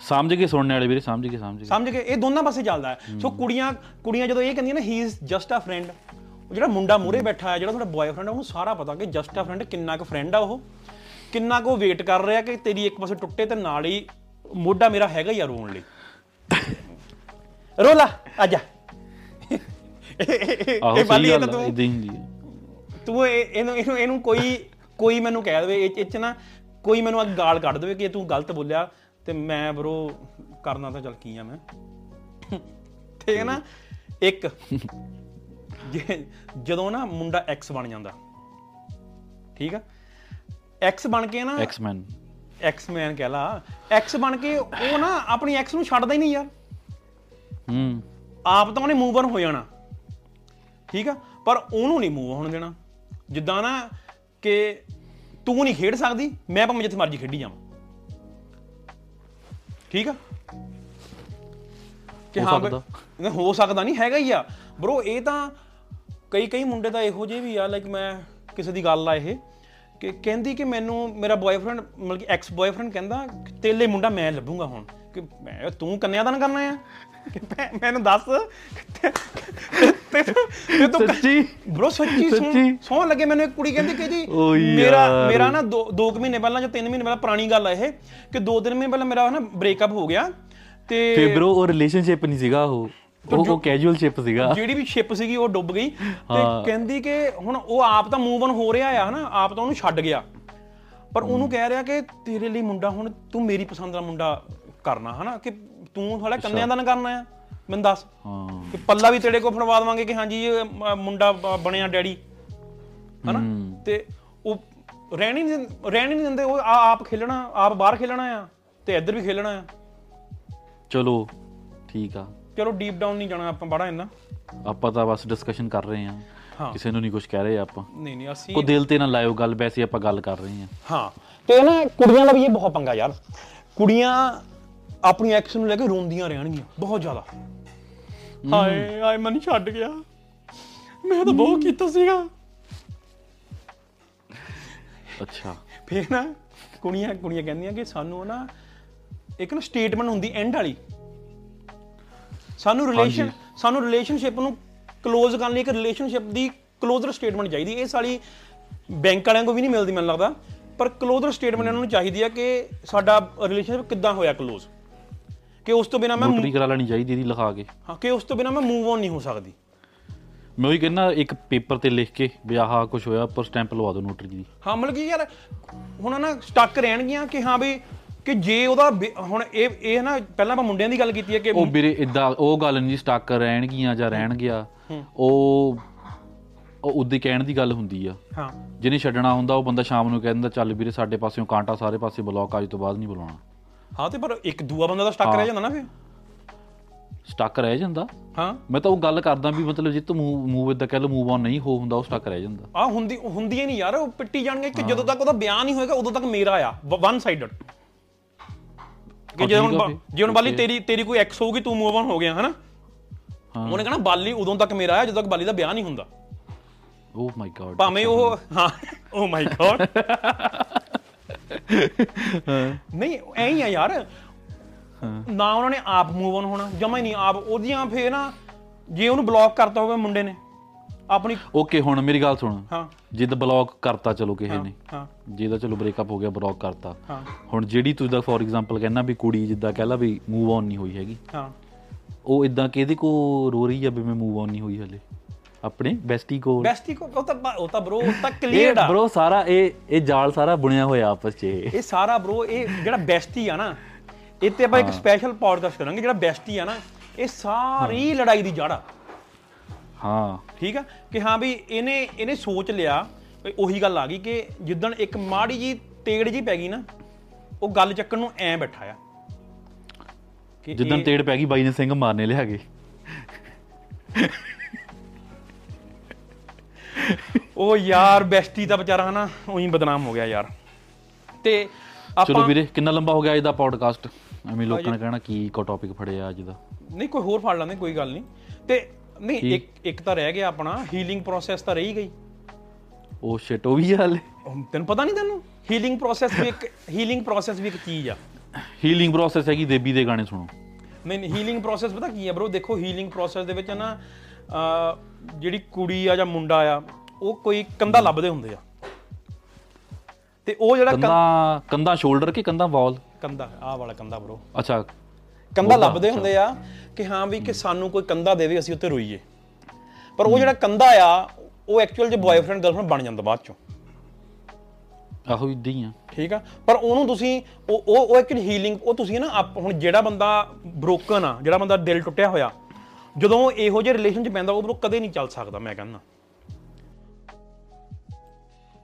ਸਮਝ ਕੇ ਸੁਣਨੇ ਵਾਲੇ ਵੀਰੇ ਸਮਝ ਕੇ ਸਮਝ ਕੇ ਸਮਝ ਗਏ ਇਹ ਦੋਨਾਂ ਪਾਸੇ ਚੱਲਦਾ ਹੈ। ਸੋ ਕੁੜੀਆਂ ਕੁੜੀਆਂ ਜਦੋਂ ਇਹ ਕਹਿੰਦੀਆਂ ਨਾ he is just a friend ਉਹ ਜਿਹੜਾ ਮੁੰਡਾ ਮੂਰੇ ਬੈਠਾ ਹੈ ਜਿਹੜਾ ਤੁਹਾਡਾ ਬॉयਫ੍ਰੈਂਡ ਹੈ ਉਹਨੂੰ ਸਾਰਾ ਪਤਾ ਕਿ ਜਸਟ ਅ ਫਰੈਂਡ ਕਿੰਨਾ ਕੁ ਫਰੈਂਡ ਆ ਉਹ ਕਿੰਨਾ ਕੁ ਵੇਟ ਕਰ ਰਿਹਾ ਕਿ ਤੇਰੀ ਇੱਕ ਪਾਸੇ ਟੁੱਟੇ ਤੇ ਨਾਲ ਹੀ ਮੋਢਾ ਮੇਰਾ ਹੈਗਾ ਹੀ ਆ ਰੋਣ ਲਈ। [laughs] ਰੋਲਾ ਆਜਾ ਆਹੋ ਇਹ ਵਾਲੀ ਇਹ ਤਾਂ? ਹੀ ਹੁੰਦੀ ਹੈ ਤੂੰ ਇਹ- ਇਹਨੂੰ ਇਹਨੂੰ ਇਹਨੂੰ ਕੋਈ ਕੋਈ ਮੈਨੂੰ ਕਹਿ ਦੇਵੇ ਇਹ ਚ ਨਾ ਕੋਈ ਮੈਨੂੰ ਆ ਗਾਲ ਕੱਢ ਦੇਵੇ ਕਿ ਤੂੰ ਗਲਤ ਬੋਲਿਆ ਤੇ ਮੈਂ ਬਰੋ ਕਰਨਾ ਤਾਂ ਚੱਲ ਕੀ ਆ ਮੈਂ। ਠੀਕ ਹੈ ਨਾ ਇੱਕ ਜਦੋਂ ਨਾ ਮੁੰਡਾ ਐਕਸ ਬਣ ਜਾਂਦਾ ਠੀਕ ਆ? ਐਕਸ ਬਣ ਕੇ ਨਾ ਐਕਸਮੈਨ ਐਕਸ ਮੈਨ ਕਹਿ ਲਾ ਐਕਸ ਬਣ ਕੇ ਉਹ ਨਾ ਆਪਣੀ ਐਕਸ ਨੂੰ ਛੱਡਦਾ ਹੀ ਨਹੀਂ ਯਾਰ। ਹੂੰ। ਆਪ ਤਾਂ ਉਹਨੇ ਮੂਵ ਆਨ ਹੋ ਜਾਣਾ। ਠੀਕ ਆ? ਪਰ ਉਹਨੂੰ ਨਹੀਂ ਮੂਵ ਹੋਣ ਦੇਣਾ। ਜਿੱਦਾਂ ਨਾ ਕਿ ਤੂੰ ਨਹੀਂ ਖੇਡ ਸਕਦੀ ਮੈਂ ਭਾਵੇਂ ਜਿੱਥੇ ਮਰਜ਼ੀ ਖੇਡੀ ਜਾਵਾਂ। ਠੀਕ ਆ? ਕਿ ਹਾਂ ਬਈ ਹੋ ਸਕਦਾ ਨਹੀਂ ਹੈਗਾ ਹੀ ਆ। ਬ్రో ਇਹ ਤਾਂ ਕਈ ਕਈ ਮੁੰਡੇ ਤਾਂ ਇਹੋ ਜਿਹੇ ਵੀ ਆ ਲਾਈਕ ਮੈਂ ਕਿਸੇ ਦੀ ਗੱਲ ਆ ਇਹ ਕਿ ਕਹਿੰਦੀ ਕਿ ਮੈਨੂੰ ਮੇਰਾ ਬॉयਫ੍ਰੈਂਡ ਮਤਲਬ ਕਿ ਐਕਸ ਬॉयਫ੍ਰੈਂਡ ਕਹਿੰਦਾ ਤੇਲੇ ਮੁੰਡਾ ਮੈਂ ਲੱਭੂਗਾ ਹੁਣ। ਕਿ ਮੈਂ ਤੂੰ ਕੰਨਿਆ ਦਾਨ ਕਰਨਾ ਆ? ਮੈਨੂੰ ਦੱਸ। ਤੇ ਤੇ ਸੱਚੀ? ਬ్రో ਸੱਚੀ ਸੱਚੀ? ਸੌਂ ਲੱਗੇ ਮੈਨੂੰ ਇੱਕ ਕੁੜੀ ਕਹਿੰਦੀ ਕਿ ਜੀ ਮੇਰਾ। ਮੇਰਾ ਨਾ 2 2 ਮਹੀਨੇ ਪਹਿਲਾਂ ਜਾਂ 3 ਮਹੀਨੇ ਪਹਿਲਾਂ ਪੁਰਾਣੀ ਗੱਲ ਆ ਇਹ ਕਿ 2-3 ਮਹੀਨੇ ਪਹਿਲਾਂ ਮੇਰਾ ਨਾ ਬ੍ਰੇਕਅਪ ਹੋ ਗਿਆ ਤੇ ਫੇ ਬ్రో ਉਹ ਰਿਲੇਸ਼ਨਸ਼ਿਪ ਨਹੀਂ ਸੀਗਾ ਉਹ। ਉਹ ਕੈਜੂਅਲ ਸ਼ਿਪ ਸੀਗਾ। ਜਿਹੜੀ ਵੀ ਸ਼ਿਪ ਸੀਗੀ ਉਹ ਡੁੱਬ ਗਈ। ਤੇ ਹਾਂ। ਕਹਿੰਦੀ ਕਿ ਹੁਣ ਉਹ ਆਪ ਤਾਂ ਮੂਵ ਆਨ ਹੋ ਰਿਹਾ ਆ ਹਨਾ? ਆਪ ਤਾਂ ਉਹਨੂੰ ਛੱਡ ਗਿਆ। ਪਰ ਉਹਨੂੰ ਕਹਿ ਰਿਹਾ ਕਿ ਤੇਰੇ ਲਈ ਮੁੰਡਾ ਹੁਣ ਤੂੰ ਮੇਰੀ ਪਸੰਦ ਦਾ ਮੁੰਡਾ ਕਰਨਾ ਹਨਾ? ਕਿ ਤੂੰ ਥੋੜਾ ਕੰਨਿਆਂ ਦਾ ਨਾ ਕਰਨਾ ਆ। ਮੈਨੂੰ ਦੱਸ ਹਾਂ। ਕਿ ਪੱਲਾ ਵੀ ਤੇਰੇ ਕੋਲ ਫੜਵਾ ਦੇਵਾਂਗੇ ਕਿ ਹਾਂਜੀ ਇਹ ਮ- ਮੁੰਡਾ ਬ- ਬਣਿਆ ਡੈਡੀ। ਹਨਾ? ਤੇ ਉਹ ਰਹਿਣ ਨਹੀਂ ਦਿੰ- ਰਹਿਣ ਨਹੀਂ ਦਿੰਦੇ ਉਹ ਆ- ਆਪ ਖੇਲਣਾ ਆਪ ਬਾਹਰ ਖੇਲਣਾ ਆ ਤੇ ਇੱਧਰ ਵੀ ਖੇਲਣਾ ਆ। ਚਲੋ ਠੀਕ ਆ। ਚਲੋ ਡੀਪ ਡਾਊਨ ਨਹੀਂ ਜਾਣਾ ਆਪਾਂ ਬੜਾ ਇੰਨਾ। ਆਪਾਂ ਤਾਂ ਬਸ ਡਿਸਕਸ਼ਨ ਕਰ ਰਹੇ ਹਾਂ ਹਾਂ। ਕਿਸੇ ਨੂੰ ਨਹੀਂ ਕੁਝ ਕਹਿ ਰਹੇ ਆਪਾਂ। ਨਹੀਂ ਨਹੀਂ ਅਸੀਂ ਕੋ ਦਿਲ ਤੇ ਨਾ ਲਾਇਓ ਗੱਲ ਵੈਸੇ ਆਪਾਂ ਗੱਲ ਕਰ ਰਹੇ ਹਾਂ ਹਾਂ। ਤੇ ਨਾ ਕੁੜੀਆਂ ਦਾ ਵੀ ਇਹ ਬਹੁਤ ਪੰਗਾ ਯਾਰ। ਕੁੜੀਆਂ ਆਪਣੀ ਐਕਸ ਨੂੰ ਲੈ ਕੇ ਰੋਂਦੀਆਂ ਰਹਿਣਗੀਆਂ ਬਹੁਤ ਜ਼ਿਆਦਾ। ਹਾਏ ਹਾਏ ਮਨ ਛੱਡ ਗਿਆ। ਮੈਂ ਤਾਂ ਬਹੁਤ ਕੀਤਾ ਸੀਗਾ। ਅੱਛਾ। ਫੇਰ ਨਾ ਕੁੜੀਆਂ ਕੁੜੀਆਂ ਕਹਿੰਦੀਆਂ ਕਿ ਸਾਨੂੰ ਨਾ ਇੱਕ ਨਾ ਸਟੇਟਮੈਂਟ ਹੁੰਦੀ ਐਂਡ ਵਾਲੀ। ਸਾਨੂੰ ਰਿਲੇਸ਼ਨ ਸਾਨੂੰ ਰਿਲੇਸ਼ਨਸ਼ਿਪ ਨੂੰ ক্লোਜ਼ ਕਰਨ ਲਈ ਇੱਕ ਰਿਲੇਸ਼ਨਸ਼ਿਪ ਦੀ ਕਲੋਜ਼ਰ ਸਟੇਟਮੈਂਟ ਚਾਹੀਦੀ। ਇਹ ਸਾਲੀ ਬੈਂਕ ਵਾਲਿਆਂ ਕੋ ਵੀ ਨਹੀਂ ਮਿਲਦੀ ਮੈਨੂੰ ਲੱਗਦਾ। ਪਰ ਕਲੋਜ਼ਰ ਸਟੇਟਮੈਂਟ ਇਹਨਾਂ ਨੂੰ ਚਾਹੀਦੀ ਆ ਕਿ ਸਾਡਾ ਰਿਲੇਸ਼ਨਸ਼ਿਪ ਕਿੱਦਾਂ ਹੋਇਆ ਕਲੋਜ਼ ਕਿ ਉਸ ਤੋਂ ਬਿਨਾ ਮੈਂ ਨੋਟਰੀ ਕਰਾ ਲੈਣੀ ਚਾਹੀਦੀ ਇਹਦੀ ਲਿਖਾ ਕੇ। ਹਾਂ ਕਿ ਉਸ ਤੋਂ ਬਿਨਾ ਮੈਂ ਮੂਵ ਆਨ ਨਹੀਂ ਹੋ ਸਕਦੀ। ਮੈਂ ਉਹੀ ਕਹਿੰਦਾ ਇੱਕ ਪੇਪਰ ਤੇ ਲਿਖ ਕੇ ਵੀ ਆਹ ਕੁਝ ਹੋਇਆ ਉੱਪਰ ਸਟੈਂਪ ਲਵਾ ਦਿਓ ਨੋਟਰੀ ਦੀ। ਹਾਂ ਮਤਲਬ ਕਿ ਯਾਰ ਹੁਣ ਨਾ ਸਟਕ ਰਹਿਣਗੀਆਂ ਕਿ ਹਾਂ ਵੀ ਕਿ ਜੇ ਉਹਦਾ ਬੇ- ਹੁਣ ਇਹ ਇਹ ਨਾ ਪਹਿਲਾਂ ਆਪਾਂ ਮੁੰਡਿਆਂ ਦੀ ਗੱਲ ਕੀਤੀ ਹੈ ਕਿ ਉਹ ਵੀਰੇ ਇਦਾਂ ਉਹ ਗੱਲ ਨਹੀਂ ਸਟਾਕ ਰਹਿਣਗੀਆਂ ਜਾਂ ਰਹਿਣ ਗਿਆ। ਉਹ ਉਹ ਉਦੋਂ ਕਹਿਣ ਦੀ ਗੱਲ ਹੁੰਦੀ ਆ। ਹਾਂ। ਜਿਹਨੇ ਛੱਡਣਾ ਹੁੰਦਾ ਉਹ ਬੰਦਾ ਸ਼ਾਮ ਨੂੰ ਕਹਿੰਦਾ ਚੱਲ ਵੀਰੇ ਸਾਡੇ ਪਾਸਿਓਂ ਕਾਂਟਾ ਸਾਰੇ ਪਾਸੇ ਬਲੌਕ ਅੱਜ ਤੋਂ ਬਾਅਦ ਨਹੀਂ ਬੁਲਾਉਣਾ। ਹਾਂ ਤੇ ਪਰ ਇੱਕ ਦੂਆ ਬੰਦਾ ਦਾ ਸਟਕ ਰਹਿ ਜਾਂਦਾ ਨਾ ਫਿਰ। ਸਟਕ ਰਹਿ ਜਾਂਦਾ। ਹਾਂ। ਮੈਂ ਤਾਂ ਉਹ ਗੱਲ ਕਰਦਾ ਵੀ ਮਤਲਬ ਜੇ ਤੂੰ ਮੂਵ ਇਦਾਂ ਕਹਿ ਲਓ ਮੂਵ ਆਨ ਨਹੀਂ ਹੋ ਹੁੰਦਾ ਉਹ ਸਟਕ ਰਹਿ ਜਾਂਦਾ। ਆ ਹੁੰਦੀ ਹੁੰਦੀ ਹੀ ਨਹੀਂ ਯਾਰ ਉਹ ਪਿੱਟੀ ਜਾਣਗੇ ਕਿ ਜਦੋਂ ਤੱਕ ਉਹਦਾ ਬਿਆਨ ਨਹੀਂ ਹੋਏਗਾ ਉਦੋਂ ਤੱਕ ਮੇਰਾ ਆ। ਵਨ ਸਾਈਡਡ ਕਿ ਜੇ ਹੁਣ। ਜੇ ਹੁਣ ਬਾਲੀ ਤੇਰੀ ਤੇਰੀ ਕੋਈ ਐਕਸ ਹੋਊਗੀ ਤੂੰ ਮੂਵ ਆਨ ਹੋ ਗਿਆ ਹਨਾ? ਹਾਂ। ਉਹਨੇ ਕਹਣਾ ਬਾਲੀ ਉਦੋਂ ਤੱਕ ਮੇਰਾ ਆ ਜਦੋਂ ਤੱਕ ਬਾਲੀ ਦਾ ਬਿਆਨ ਨਹੀਂ ਹੁੰਦਾ। ਓ ਮਾਈ ਗॉड ਭਾਵੇਂ ਉਹ ਹਾਂ। ਓ ਮਾਈ ਗॉड ਨਹੀਂ ਐਂ ਹੀ ਆ ਯਾਰ। ਨਾ ਉਹਨਾਂ ਨੇ ਆਪ ਮੂਵ ਆਨ ਹੋਣਾ ਜਮਾ ਹੀ ਨਹੀਂ ਆਪ ਉਹਦੀਆਂ ਫੇਰ ਨਾ ਜੇ ਉਹਨੂੰ ਬਲੌਕ ਕਰਤਾ ਹੋਵੇ ਮੁੰਡੇ ਨੇ ਆਪਣੀ ਓਕੇ ਹੁਣ ਮੇਰੀ ਗੱਲ ਸੁਣ। ਹਾਂ। ਜਿੱਦ ਬਲੌਕ ਕਰਤਾ ਚਲੋ ਕਿਸੇ ਨੇ। ਹਾਂ। ਜਿਹਦਾ ਚਲੋ ਬ੍ਰੇਕਅਪ ਹੋ ਗਿਆ ਬਲੌਕ ਕਰਤਾ। ਹਾਂ। ਹੁਣ ਜਿਹੜੀ ਤੂੰ ਦਾ ਫੋਰ ਐਗਜ਼ਾਮਪਲ ਕਹਿੰਦਾ ਵੀ ਕੁੜੀ ਜਿੱਦਾਂ ਕਹਿ ਲਾ ਵੀ ਮੂਵ ਆਨ ਨਹੀਂ ਹੋਈ ਹੈਗੀ। ਹਾਂ। ਉਹ ਇਦਾਂ ਕਿਹਦੇ ਕੋ ਰੋ ਰਹੀ ਆ ਵੀ ਮੈਂ ਮੂਵ ਆਨ ਨਹੀਂ ਹੋਈ ਹਲੇ? ਆਪਣੇ ਬੈਸਟੀ ਕੋਲ। ਬੈਸਟੀ ਕੋਲ ਉਹ ਤਾਂ ਉਹ ਤਾਂ ਬ్రో ਉਹ ਤਾਂ ਕਲੀਅਰ ਆ। ਬ్రో ਸਾਰਾ ਇਹ ਇਹ ਜਾਲ ਸਾਰਾ ਬੁਣਿਆ ਹੋਇਆ ਆਪਸ 'ਚ ਇਹ। ਇਹ ਸਾਰਾ ਬ్రో ਇਹ ਜਿਹੜਾ ਬੈਸਟੀ ਆ ਨਾ ਇਹ ਤੇ ਆਪਾਂ ਇੱਕ ਸਪੈਸ਼ਲ ਪੌਡਕਾਸਟ ਕਰਾਂਗੇ ਜਿਹੜਾ ਬੈਸਟੀ ਆ ਨਾ ਇਹ ਸਾਰੀ ਲੜਾਈ ਦੀ ਜੜ ਆ। ਹਾਂ। ਠੀਕ ਆ? ਕਿ ਹਾਂ ਵੀ ਇਹਨੇ ਇਹਨੇ ਸੋਚ ਲਿਆ ਉਹੀ ਗੱਲ ਆ ਗਈ ਕਿ ਜਿੱਦਣ ਇੱਕ ਮਾੜੀ ਜੀ ਤੇੜ ਜੀ ਪੈ ਗਈ ਨਾ ਉਹ ਗੱਲ ਚੱਕਣ ਨੂੰ ਐ ਬੈਠਾ ਆ। ਜਿੱਦਣ ਤੇੜ ਪੈ ਗਈ ਬਾਈ ਨੇ ਸਿੰਘ ਮਾਰਨੇ ਲਿਆ ਗਏ ਉਹ ਯਾਰ ਬੈਸਟੀ ਦਾ ਵਿਚਾਰਾ ਹਨਾ ਉਹੀ ਬਦਨਾਮ ਹੋ ਗਿਆ ਯਾਰ। ਤੇ ਚਲੋ ਆਪਾਂ ਵੀਰੇ ਕਿੰਨਾ ਲੰਬਾ ਹੋ ਗਿਆ ਅੱਜ ਦਾ ਪੋਡਕਾਸਟ ਐਵੇਂ ਲੋਕਾਂ ਨੇ ਕਹਿਣਾ ਕੀ ਕੋ ਟੌਪਿਕ ਫੜਿਆ ਅੱਜ ਦਾ। ਨਹੀਂ ਕੋਈ ਹੋਰ ਫੜ ਲਾਂਦੇ ਕੋਈ ਗੱਲ ਨਹੀਂ। ਤੇ ਨਹੀਂ ਇੱਕ ਇੱਕ ਤਾਂ ਰਹਿ ਗਿਆ ਆਪਣਾ ਹੀਲਿੰਗ ਪ੍ਰੋਸੈਸ ਤਾਂ ਰਹੀ ਗਈ। ਉਹ ਸ਼ਿਟ ਉਹ ਵੀ ਹਲੇ। ਤੈਨੂੰ ਪਤਾ ਨਹੀਂ ਤੈਨੂੰ? ਹੀਲਿੰਗ ਪ੍ਰੋਸੈਸ ਵੀ ਇੱਕ ਹੀਲਿੰਗ ਪ੍ਰੋਸੈਸ ਵੀ ਇੱਕ ਚੀਜ਼ ਆ। ਹੀਲਿੰਗ ਪ੍ਰੋਸੈਸ ਹੈਗੀ ਦੇਬੀ ਦੇ ਗਾਣੇ ਸੁਣੋ। ਨਹੀਂ ਨਹੀਂ ਹੀਲਿੰਗ ਪ੍ਰੋਸੈਸ ਪਤਾ ਕੀ ਹੈ ਬ్రో ਦੇਖੋ ਹੀਲਿੰਗ ਪ੍ਰੋਸੈਸ ਦੇ ਵਿੱਚ ਨਾ ਜਿਹੜੀ ਕੁੜੀ ਆ ਜਾਂ ਮੁੰਡਾ ਆ ਉਹ ਕੋਈ ਕੰਧਾ ਲੱਭਦੇ ਹੁੰਦੇ ਆ। ਤੇ ਉਹ ਜਿਹੜਾ ਕੰਧ- ਕੰਦਾ ਕੰਦਾ ਸ਼ੋਲਡਰ ਕਿ ਕੰਦਾ ਵਾਲ ਕੰਧਾ ਆਹ ਵਾਲਾ ਕੰਧਾ ਬ్రో ਅੱਛਾ। ਕੰਧਾ ਲੱਭਦੇ ਹੁੰਦੇ ਆ ਕਿ ਹਾਂ ਵੀ ਕਿ ਸਾਨੂੰ ਕੋਈ ਕੰਧਾ ਦੇਵੇ ਅਸੀਂ ਉੱਤੇ ਰੋਈਏ। ਪਰ ਉਹ ਜਿਹੜਾ ਕੰਧਾ ਆ ਉਹ ਐਕਚੁਅਲ ਚ ਬॉयਫ੍ਰੈਂਡ ਗਰਲਫ੍ਰੈਂਡ ਬਣ ਜਾਂਦਾ ਬਾਅਦ ਚੋਂ। ਆਹੋ ਇਦਾਂ ਹੀ ਆ। ਠੀਕ ਆ? ਪਰ ਉਹਨੂੰ ਤੁਸੀਂ ਉਹ ਉਹ ਐਕਚੁਅਲੀ ਹੀਲਿੰਗ ਉਹ ਤੁਸੀਂ ਨਾ ਹੁਣ ਜਿਹੜਾ ਬੰਦਾ ਬ੍ਰੋਕਨ ਆ ਜਿਹੜਾ ਬੰਦਾ ਦਿਲ ਟੁੱਟਿਆ ਹੋਇਆ ਜਦੋਂ ਉਹ ਇਹੋ ਜਿਹੇ ਰਿਲੇਸ਼ਨ 'ਚ ਪੈਂਦਾ ਉਹ bro ਕਦੇ ਨਹੀਂ ਚੱਲ ਸਕਦਾ, ਮੈਂ ਕਹਿੰਦਾ।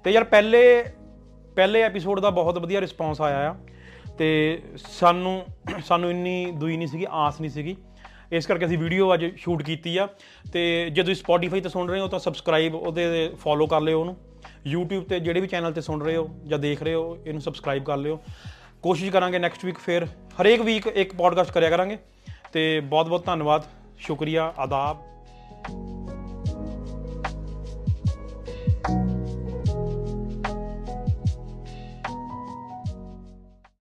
ਤੇ ਯਾਰ ਪਹਿਲੇ ਪਹਿਲੇ ਐਪੀਸੋਡ ਦਾ ਬਹੁਤ ਵਧੀਆ ਰਿਸਪੌਂਸ ਆਇਆ ਆ, ਤੇ ਸਾਨੂੰ ਸਾਨੂੰ ਇੰਨੀ ਦੂਈ ਨਹੀਂ ਸੀਗੀ, ਆਸ ਨਹੀਂ ਸੀਗੀ। ਇਸ ਕਰਕੇ ਅਸੀਂ ਵੀਡੀਓ ਅੱਜ ਸ਼ੂਟ ਕੀਤੀ ਆ, ਤੇ ਜੇ ਤੁਸੀਂ Spotify ਤੇ ਸੁਣ ਰਹੇ ਹੋ, ਤਾਂ ਸਬਸਕ੍ਰਾਈਬ ਉਹਦੇ ਫੋਲੋ ਕਰ ਲਿਓ ਉਹਨੂੰ। YouTube ਤੇ ਜਿਹੜੇ ਵੀ ਚੈਨਲ ਤੇ ਸੁਣ ਰਹੇ ਹੋ, ਜਾਂ ਦੇਖ ਰਹੇ ਹੋ, ਇਹਨੂੰ ਸਬਸਕ੍ਰਾਈਬ ਕਰ ਲਿਓ। ਕੋਸ਼ਿਸ਼ ਕਰਾਂਗੇ ਨੈਕਸਟ ਵੀਕ ਫੇਰ, ਹਰੇਕ ਵੀਕ ਇੱਕ ਪੋਡਕਾਸਟ ਕਰਿਆ ਕਰਾਂਗੇ। ਤੇ ਬਹੁਤ ਬਹੁਤ ਧੰਨਵਾਦ। ਸ਼ੁਕਰੀਆ ਆਦਾਬ।